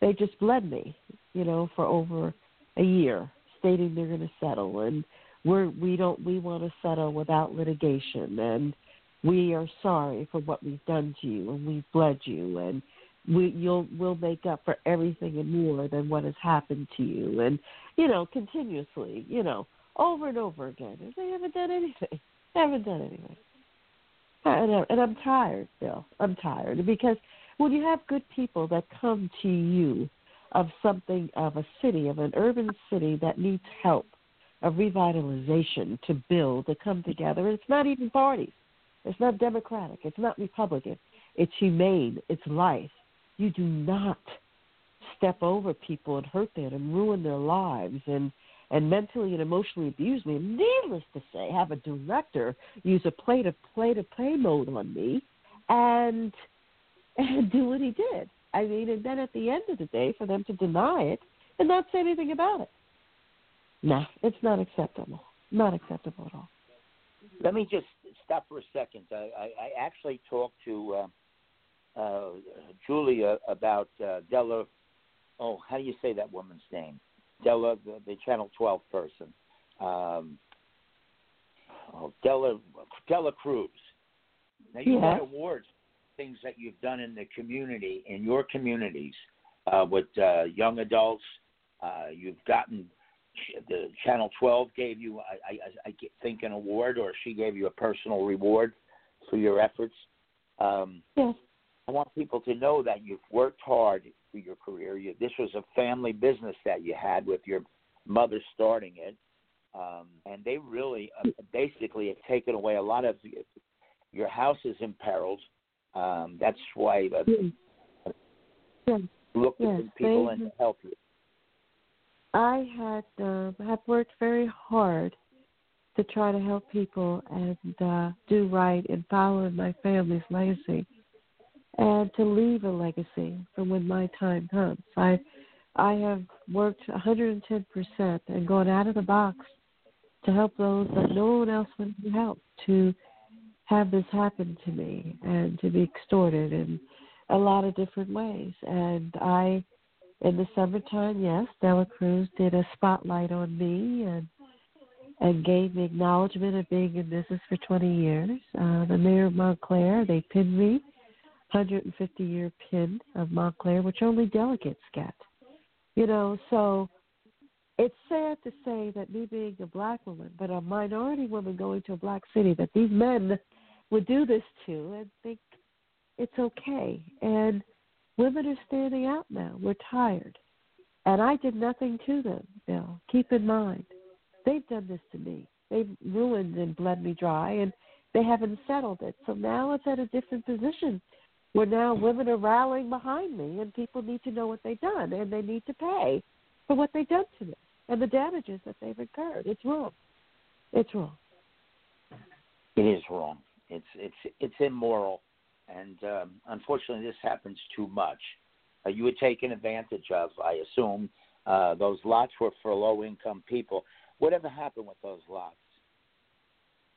They just bled me, you know, for over a year, stating they're going to settle and we're we don't we want to settle without litigation and we are sorry for what we've done to you and we've bled you and we you'll we'll make up for everything and more than what has happened to you and you know continuously you know over and over again. And they haven't done anything. They haven't done anything. And, uh, and I'm tired, Bill. I'm tired because when you have good people that come to you of something of a city, of an urban city that needs help, a revitalization to build, to come together, and it's not even parties. It's not Democratic. It's not Republican. It's humane. It's life. You do not step over people and hurt them and ruin their lives and and mentally and emotionally abuse me. Needless to say, have a director use a play to play to play mode on me, and <laughs> and do what he did. I mean, and then at the end of the day, for them to deny it and not say anything about it. No, it's not acceptable. Not acceptable at all. Let me just stop for a second. I, I, I actually talked to uh, uh, Julia about uh, Della. Oh, how do you say that woman's name? Della, the, the Channel 12 person. Um, oh, Della, Della Crews. Now you Yeah. get awards, things that you've done in the community, in your communities, uh, with uh, young adults. Uh, you've gotten the Channel 12 gave you, I, I, I think, an award, or she gave you a personal reward for your efforts. Um, Yes. I want people to know that you've worked hard for your career. You, this was a family business that you had with your mother starting it, um, and they really uh, basically have taken away a lot of your house is imperiled. Um, that's why uh, Yes. look Yes, at people and help you. I had uh, have worked very hard to try to help people and uh, do right and follow in my family's legacy, and to leave a legacy for when my time comes. I I have worked 110 percent and gone out of the box to help those that no one else would help to have this happen to me and to be extorted in a lot of different ways. And I in the summertime, yes, Della Crews did a spotlight on me and and gave me acknowledgement of being in business for 20 years. Uh, the mayor of Montclair, they pinned me, 150 year pin of Montclair, which only delegates get. You know, so it's sad to say that me being a black woman, but a minority woman going to a black city, that these men would do this to and think it's okay. And women are standing out now. We're tired. And I did nothing to them, Bill. Keep in mind, they've done this to me. They've ruined and bled me dry, and they haven't settled it. So now it's at a different position where now women are rallying behind me, and people need to know what they've done, and they need to pay for what they've done to me and the damages that they've incurred. It's wrong. It's wrong. It is wrong. It's it's it's immoral, and um, unfortunately, this happens too much. Uh, you were taken advantage of, I assume. Uh, those lots were for low-income people. Whatever happened with those lots?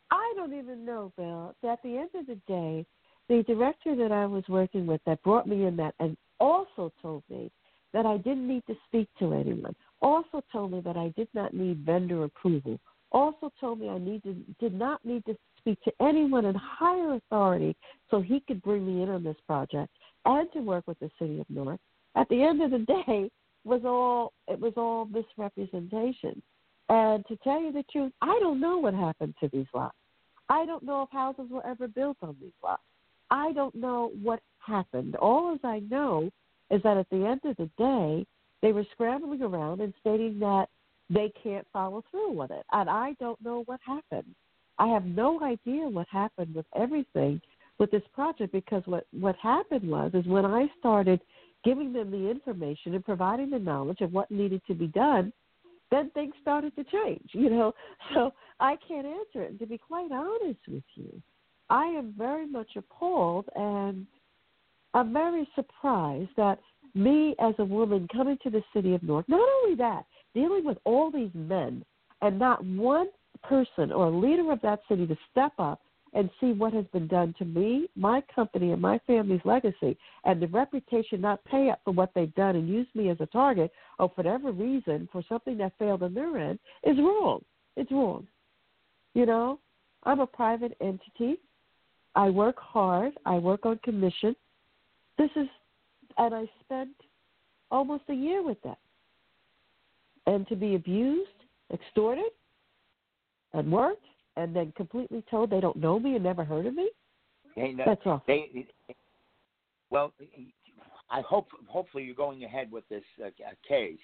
I don't even know, Bill. At the end of the day, the director that I was working with that brought me in that and also told me that I didn't need to speak to anyone. Also told me that I did not need vendor approval. Also told me I needed did not need to speak to anyone in higher authority so he could bring me in on this project and to work with the city of Newark. At the end of the <laughs> day, was all it was all misrepresentation. And to tell you the truth, I don't know what happened to these lots. I don't know if houses were ever built on these lots. I don't know what happened. All as I know is that at the end of the day, they were scrambling around and stating that they can't follow through with it. And I don't know what happened. I have no idea what happened with everything with this project because what what happened was is when I started giving them the information and providing the knowledge of what needed to be done, then things started to change, you know. <laughs> So I can't answer it. And to be quite honest with you, I am very much appalled and I'm very surprised that me as a woman coming to the city of Newark, not only that, dealing with all these men and not one person or leader of that city to step up and see what has been done to me, my company, and my family's legacy, and the reputation not pay up for what they've done and use me as a target or for whatever reason for something that failed on their end is wrong. It's wrong. You know, I'm a private entity. I work hard. I work on commission. This is, and I spent almost a year with them. And to be abused, extorted, and worked and then completely told they don't know me and never heard of me? They, That's awful. They, well, I hope hopefully you're going ahead with this uh, case.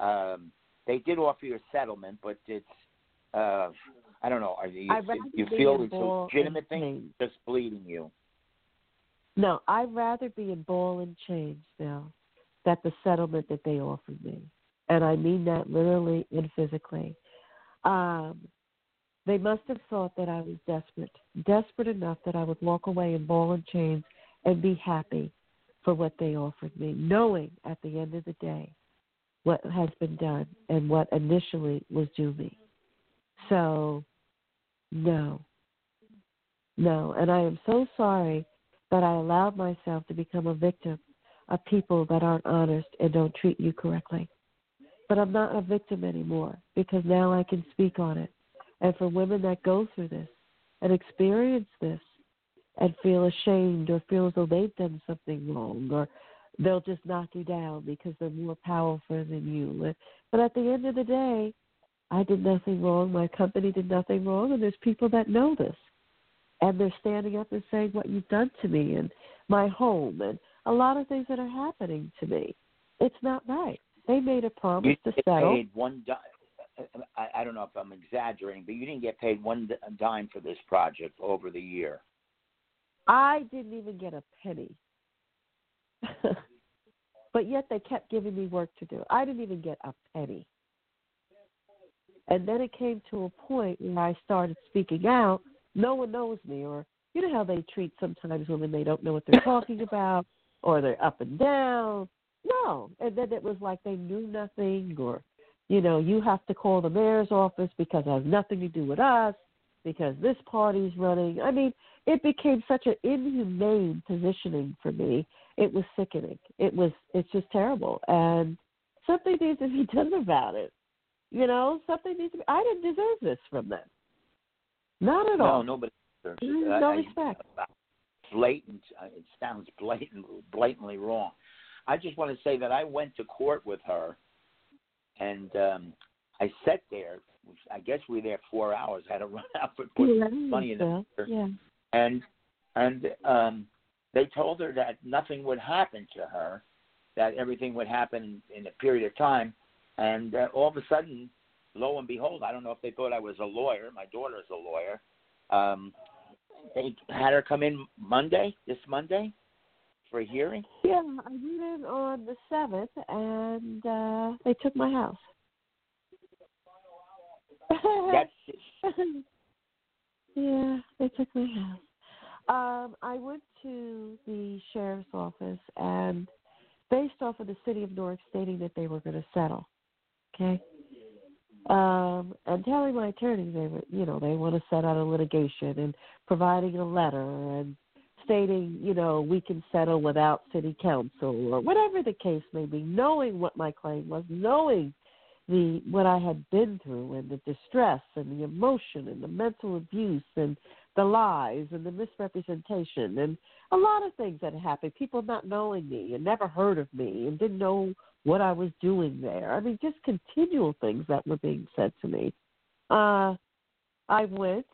Um, they did offer you a settlement, but it's uh, I don't know. Are you, you feel it's a legitimate thing, just bleeding you? No, I'd rather be in ball and chains now that the settlement that they offered me. And I mean that literally and physically. Um, they must have thought that I was desperate, desperate enough that I would walk away in ball and chains and be happy for what they offered me, knowing at the end of the day what has been done and what initially was due me. So, no. No. And I am so sorry that I allowed myself to become a victim of people that aren't honest and don't treat you correctly. But I'm not a victim anymore because now I can speak on it. And for women that go through this and experience this and feel ashamed or feel as though they've done something wrong or they'll just knock you down because they're more powerful than you. But at the end of the day, I did nothing wrong. My company did nothing wrong. And there's people that know this. And they're standing up and saying what you've done to me and my home and a lot of things that are happening to me. It's not right. They made a promise You to settle. paid one di- I, I don't know if I'm exaggerating, but you didn't get paid one dime for this project over the year. I didn't even get a penny. <laughs> but yet they kept giving me work to do. I didn't even get a penny. And then it came to a point where I started speaking out. No one knows me, or you know how they treat sometimes women, they don't know what they're talking <laughs> about, or they're up and down. No. And then it was like they knew nothing, or, you know, you have to call the mayor's office because it has nothing to do with us, because this party's running. I mean, it became such an inhumane positioning for me. It was sickening. It was, it's just terrible. And something needs to be <laughs> done about it. You know, something needs to be. I didn't deserve this from them. Not at no, all. No, nobody. deserves it. Mm, I- no I- respect. Blatant. uh, It sounds blatant, blatantly wrong. I just want to say that I went to court with her, and um I sat there. I guess we were there four hours. I had to <laughs> run out for Yeah, money in the so, yeah. and and um they told her that nothing would happen to her, that everything would happen in a period of time, and uh, all of a sudden, lo and behold, I don't know if they thought I was a lawyer. My daughter's a lawyer. Um, they had her come in Monday, this Monday, for a hearing. Yeah, I went in on the seventh, and uh they took my house. That's <laughs> yeah, they took my house. Um, I went to the sheriff's office, and based off of the city of Newark stating that they were going to settle, okay, um, and telling my attorney they were, you know, they want to set out a litigation and providing a letter and stating, you know, we can settle without city council or whatever the case may be, knowing what my claim was, knowing the what I had been through and the distress and the emotion and the mental abuse and the lies and the misrepresentation and a lot of things that happened. People not knowing me and never heard of me and didn't know what I was doing there. I mean, just continual things that were being said to me. Uh, I went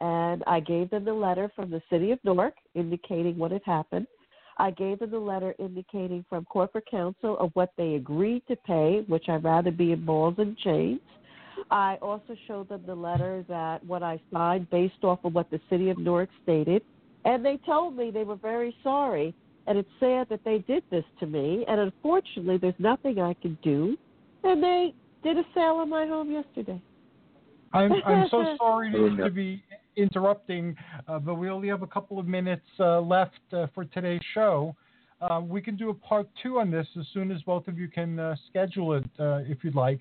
and I gave them the letter from the city of Newark indicating what had happened. I gave them the letter indicating from corporate counsel of what they agreed to pay, which I'd rather be in balls and chains. I also showed them the letter that what I signed based off of what the city of Newark stated, and they told me they were very sorry. And it's sad that they did this to me, and unfortunately, there's nothing I can do. And they did a sale on my home yesterday. I'm I'm so <laughs> sorry to, to be interrupting, uh, but we only have a couple of minutes uh, left uh, for today's show. Uh, we can do a part two on this as soon as both of you can uh, schedule it, uh, if you'd like.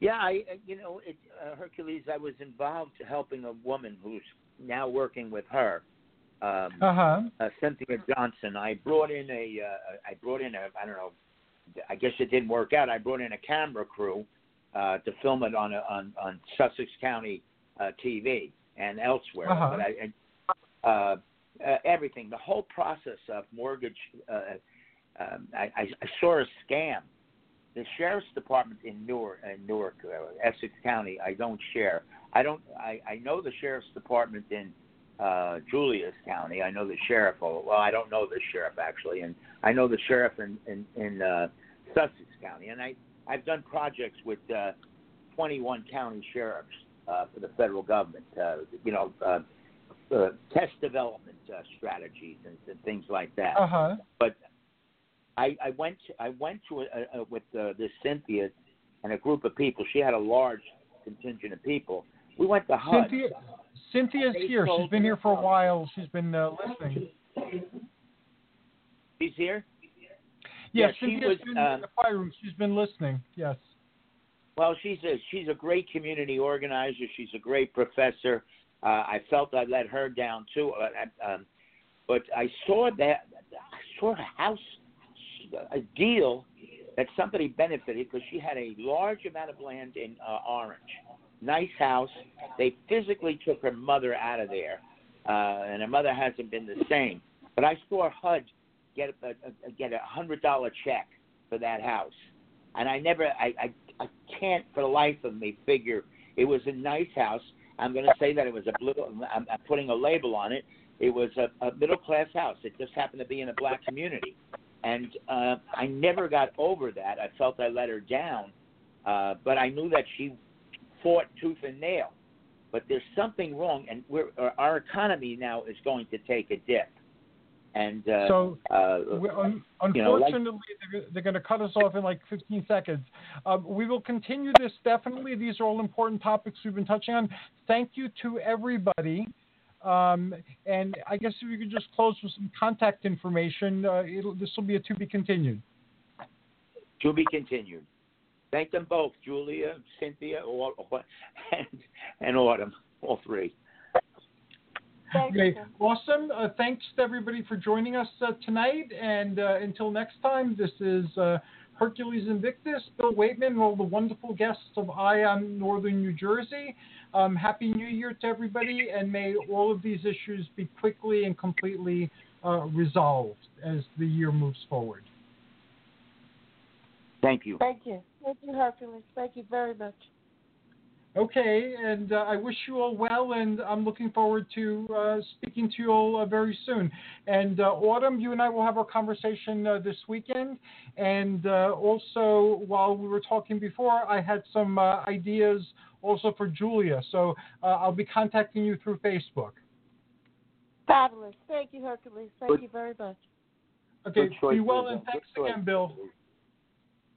Yeah, I you know it, Hercules. I was involved helping a woman who's now working with her. Um, uh-huh. uh, Cynthia Johnson. I brought in a. I brought in a. I don't know. I guess it didn't work out. I brought in a camera crew uh, to film it on a, on on Sussex County uh, TV and elsewhere. Uh-huh. But I, uh, uh, everything, the whole process of mortgage. Uh, um, I, I, I saw a scam. The sheriff's department in Newark, in Newark, uh, Essex County. I don't share. I don't. I, I know the sheriff's department in uh, Julius County. I know the sheriff. Well, I don't know the sheriff actually, and I know the sheriff in in, in uh, Sussex County. And I I've done projects with uh, 21 county sheriffs uh, for the federal government. Uh, you know, uh, uh, test development uh, strategies and, and things like that. Uh-huh. But I, I went I went to a, a, with uh, this Cynthia and a group of people. She had a large contingent of people. We went to HUD. Cynthia, Cynthia's here. She's been here for a while. She's been uh, listening. She's here. Yes, yeah, Cynthia's she was, been um, in the fire room. She's been listening. Yes. Well, she's a she's a great community organizer. She's a great professor. Uh, I felt I let her down too, uh, um, but I saw that I saw a house a deal that somebody benefited because she had a large amount of land in uh, Orange, nice house. They physically took her mother out of there, uh, and her mother hasn't been the same. But I saw HUD get a, a get a hundred dollar check for that house, and I never I, I I can't for the life of me figure it was a nice house. I'm going to say that it was a blue. I'm, I'm putting a label on it. It was a, a middle class house. It just happened to be in a black community, and uh, I never got over that. I felt I let her down, uh, but I knew that she fought tooth and nail. But there's something wrong, and we're, our economy now is going to take a dip. And uh, so, uh, un- you know, like- unfortunately, they're, they're going to cut us off in like 15 seconds. Um, we will continue this definitely. These are all important topics we've been touching on. Thank you to everybody. Um, and I guess if you could just close with some contact information, uh, this will be a to be continued. To be continued. Thank them both, Julia, Cynthia, or, or, and, and Autumn, all three. Okay, awesome. Uh, thanks to everybody for joining us uh, tonight. And uh, until next time, this is uh, Hercules Invictus, Bill Waitman, and all the wonderful guests of Eye on Northern New Jersey. Um, Happy New Year to everybody, and may all of these issues be quickly and completely uh, resolved as the year moves forward. Thank you. Thank you. Thank you, Hercules. Thank you very much. Okay, and uh, I wish you all well, and I'm looking forward to uh, speaking to you all uh, very soon. And uh, Autumn, you and I will have our conversation uh, this weekend. And uh, also, while we were talking before, I had some ideas also for Julia. So I'll be contacting you through Facebook. Fabulous. Thank you, Hercules. Thank Good. you very much. Okay, Good choice, be well, and thanks again, Bill.